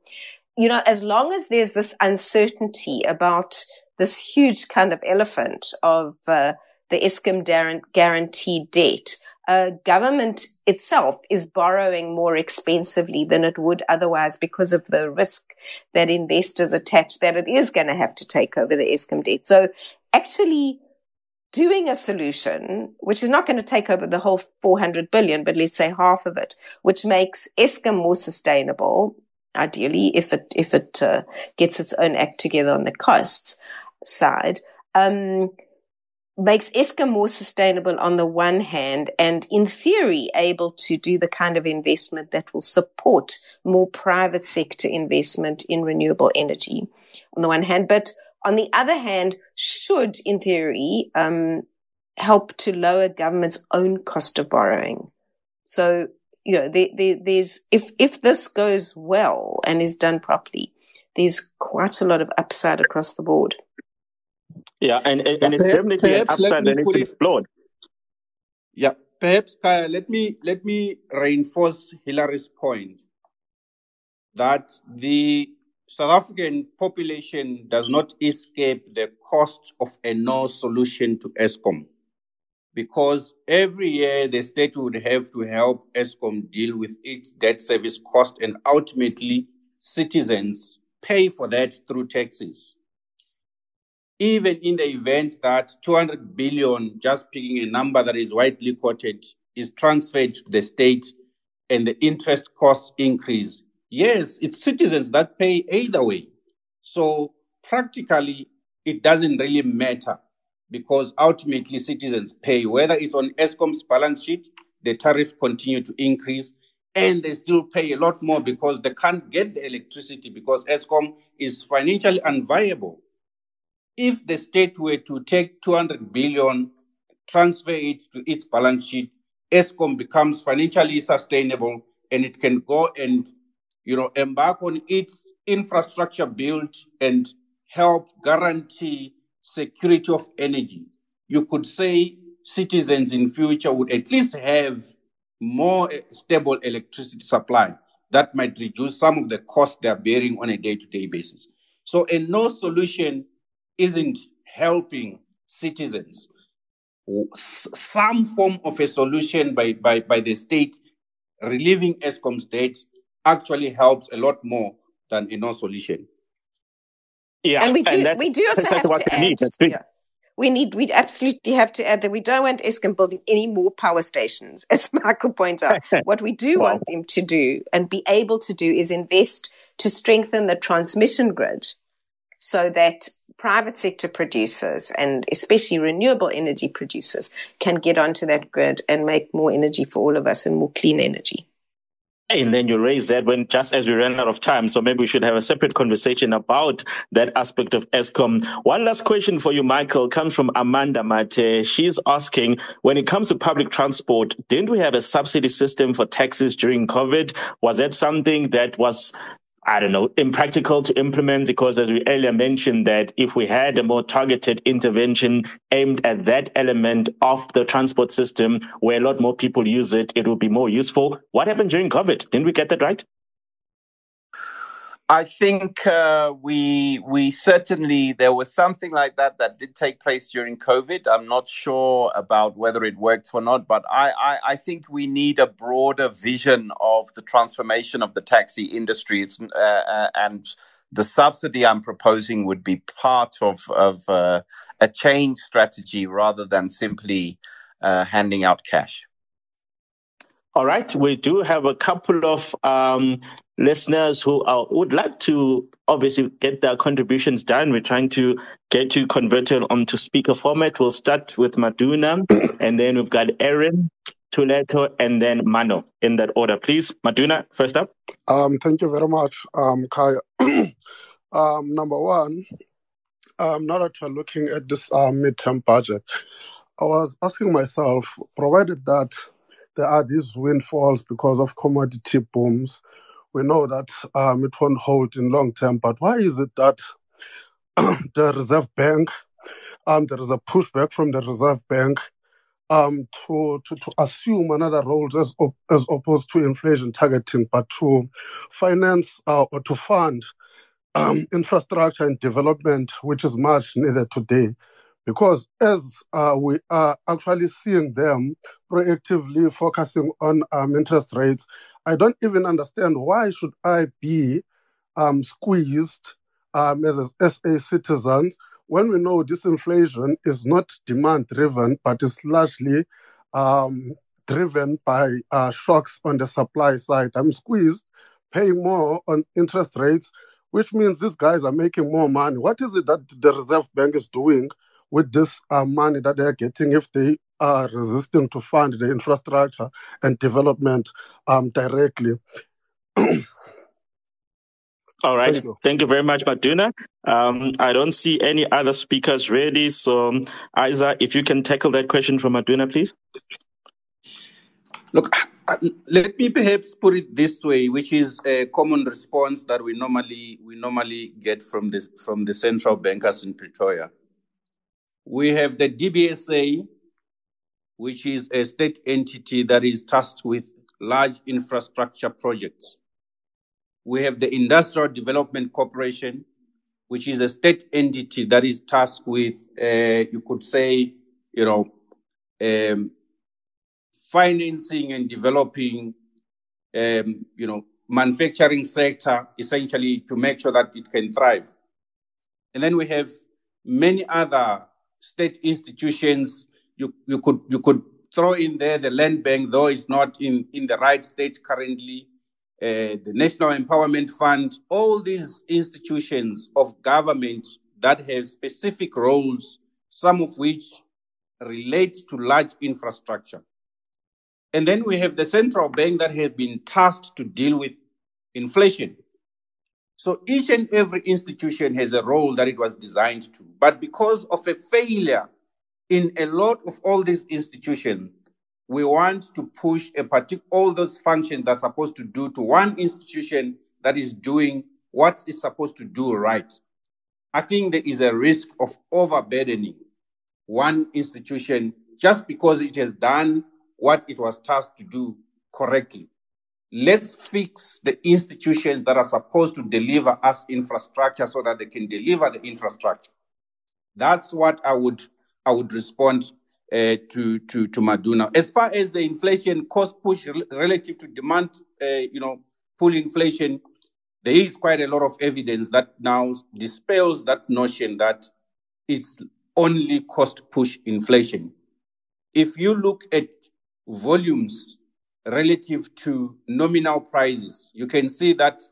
you know, as long as there's this uncertainty about this huge kind of elephant of uh, the Eskom guaranteed debt, uh, government itself is borrowing more expensively than it would otherwise because of the risk that investors attach that it is going to have to take over the Eskom debt. So actually doing a solution, which is not going to take over the whole 400 billion, but let's say half of it, which makes Eskom more sustainable, ideally, if it, if it uh, gets its own act together on the costs side, um, makes Eskom more sustainable on the one hand, and in theory, able to do the kind of investment that will support more private sector investment in renewable energy on the one hand. But on the other hand, should, in theory, um, help to lower government's own cost of borrowing. So, you know, there, there, there's, if, if this goes well and is done properly, there's quite a lot of upside across the board. Yeah, and, and, and it's definitely an upside that needs to explode. Yeah, perhaps Khaya, let me let me reinforce Hilary's point that the South African population does not escape the cost of a no solution to Eskom because every year the state would have to help Eskom deal with its debt service cost and ultimately citizens pay for that through taxes. Even in the event that 200 billion, just picking a number that is widely quoted, is transferred to the state and the interest costs increase, yes, it's citizens that pay either way. So practically, it doesn't really matter because ultimately citizens pay, whether it's on Eskom's balance sheet, the tariff continue to increase, and they still pay a lot more because they can't get the electricity because Eskom is financially unviable. If the state were to take 200 billion, transfer it to its balance sheet, Eskom becomes financially sustainable and it can go and you know embark on its infrastructure build and help guarantee security of energy, you could say citizens in future would at least have more stable electricity supply that might reduce some of the costs they're bearing on a day-to-day basis. So a no solution isn't helping citizens. Some form of a solution by, by, by the state relieving Eskom's debt actually helps a lot more than a no solution. Yeah, and we do. And we do also have to add. Need. Yeah. We need. We absolutely have to add that we don't want Eskom building any more power stations, [laughs] as Michael points out. [laughs] what we do wow. want them to do and be able to do is invest to strengthen the transmission grid, so that private sector producers and especially renewable energy producers can get onto that grid and make more energy for all of us and more clean energy. And then you raise that when just as we ran out of time. So maybe we should have a separate conversation about that aspect of Eskom. One last question for you, Michael, comes from Amanda Mate. She's asking, when it comes to public transport, didn't we have a subsidy system for taxis during COVID? Was that something that was I don't know, impractical to implement because as we earlier mentioned that if we had a more targeted intervention aimed at that element of the transport system where a lot more people use it, it would be more useful. What happened during COVID? Didn't we get that right? I think uh, we we certainly there was something like that that did take place during COVID. I'm not sure about whether it worked or not, but I, I, I think we need a broader vision of the transformation of the taxi industry. Uh, uh, and the subsidy I'm proposing would be part of of uh, a change strategy rather than simply uh, handing out cash. All right, we do have a couple of um, listeners who are, would like to obviously get their contributions done. We're trying to get you converted onto speaker format. We'll start with Maduna, [coughs] and then we've got Erin, Tuleto, and then Mano in that order. Please, Maduna, first up. Um, thank you very much, um, Khaya. [coughs] um, number one, um, now that you're looking at this uh, midterm budget, I was asking myself, provided that there are these windfalls because of commodity booms. We know that um, it won't hold in long term, but why is it that [clears throat] the Reserve Bank, um, there is a pushback from the Reserve Bank um, to, to, to assume another role as, as opposed to inflation targeting, but to finance uh, or to fund um, infrastructure and development, which is much needed today? Because as uh, we are actually seeing them proactively focusing on um, interest rates, I don't even understand why should I be um, squeezed um, as a SA citizen when we know disinflation is not demand driven, but is largely um, driven by uh, shocks on the supply side. I'm squeezed, paying more on interest rates, which means these guys are making more money. What is it that the Reserve Bank is doing with this uh, money that they're getting if they are resisting to fund the infrastructure and development um, directly. [clears throat] All right. Thank you. Thank you, very much, Maduna. Um, I don't see any other speakers ready. So, Isaah, if you can tackle that question from Maduna, please. Look, uh, let me perhaps put it this way, which is a common response that we normally we normally get from the from the central bankers in Pretoria. We have the DBSA, which is a state entity that is tasked with large infrastructure projects. we have the Industrial Development Corporation, which is a state entity that is tasked with, uh, you could say, you know, um, financing and developing, um, you know, manufacturing sector essentially to make sure that it can thrive. And then we have many other state institutions. You, you could you could throw in there the land bank, though it's not in, in the right state currently. Uh, the National Empowerment Fund, all these institutions of government that have specific roles, some of which relate to large infrastructure. And then we have the central bank that has been tasked to deal with inflation. So each and every institution has a role that it was designed to. But because of a failure in a lot of all these institutions, we want to push a particular all those functions that are supposed to do to one institution that is doing what it's supposed to do right. I think there is a risk of overburdening one institution just because it has done what it was tasked to do correctly. Let's fix the institutions that are supposed to deliver us infrastructure so that they can deliver the infrastructure. That's what I would I would respond uh, to to to Maduna. As far as the inflation cost push relative to demand, uh, you know, pull inflation, there is quite a lot of evidence that now dispels that notion that it's only cost push inflation. If you look at volumes relative to nominal prices, you can see that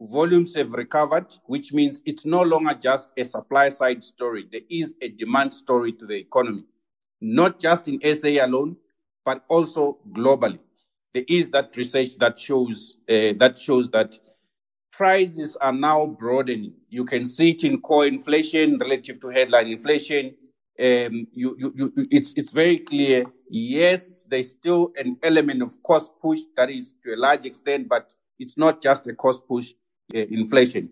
volumes have recovered, which means it's no longer just a supply side story. There is a demand story to the economy, not just in SA alone, but also globally. There is that research that shows uh, that shows that prices are now broadening. You can see it in core inflation relative to headline inflation. Um, you, you, you, it's, it's very clear. Yes, there's still an element of cost push that is to a large extent, but it's not just a cost push Uh, inflation.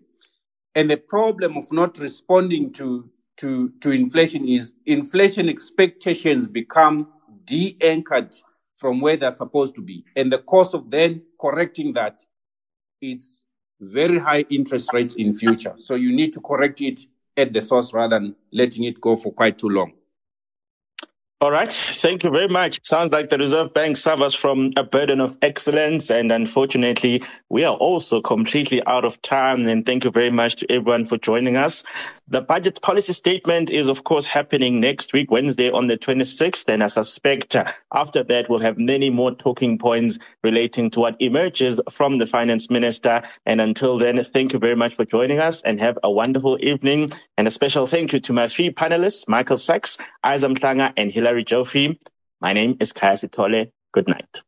And the problem of not responding to, to, to inflation is inflation expectations become de-anchored from where they're supposed to be. And the cost of then correcting that, it's very high interest rates in future. So you need to correct it at the source rather than letting it go for quite too long. All right. Thank you very much. Sounds like the Reserve Bank suffers from a burden of excellence. And unfortunately, we are also completely out of time. And thank you very much to everyone for joining us. The budget policy statement is, of course, happening next week, Wednesday on the 26th. And I suspect uh, after that, we'll have many more talking points relating to what emerges from the finance minister. And until then, thank you very much for joining us and have a wonderful evening. And a special thank you to my three panelists, Michael Sachs, Isaah Mhlanga, and Hilary Larry Joffe. My name is Khaya Sithole. Good night.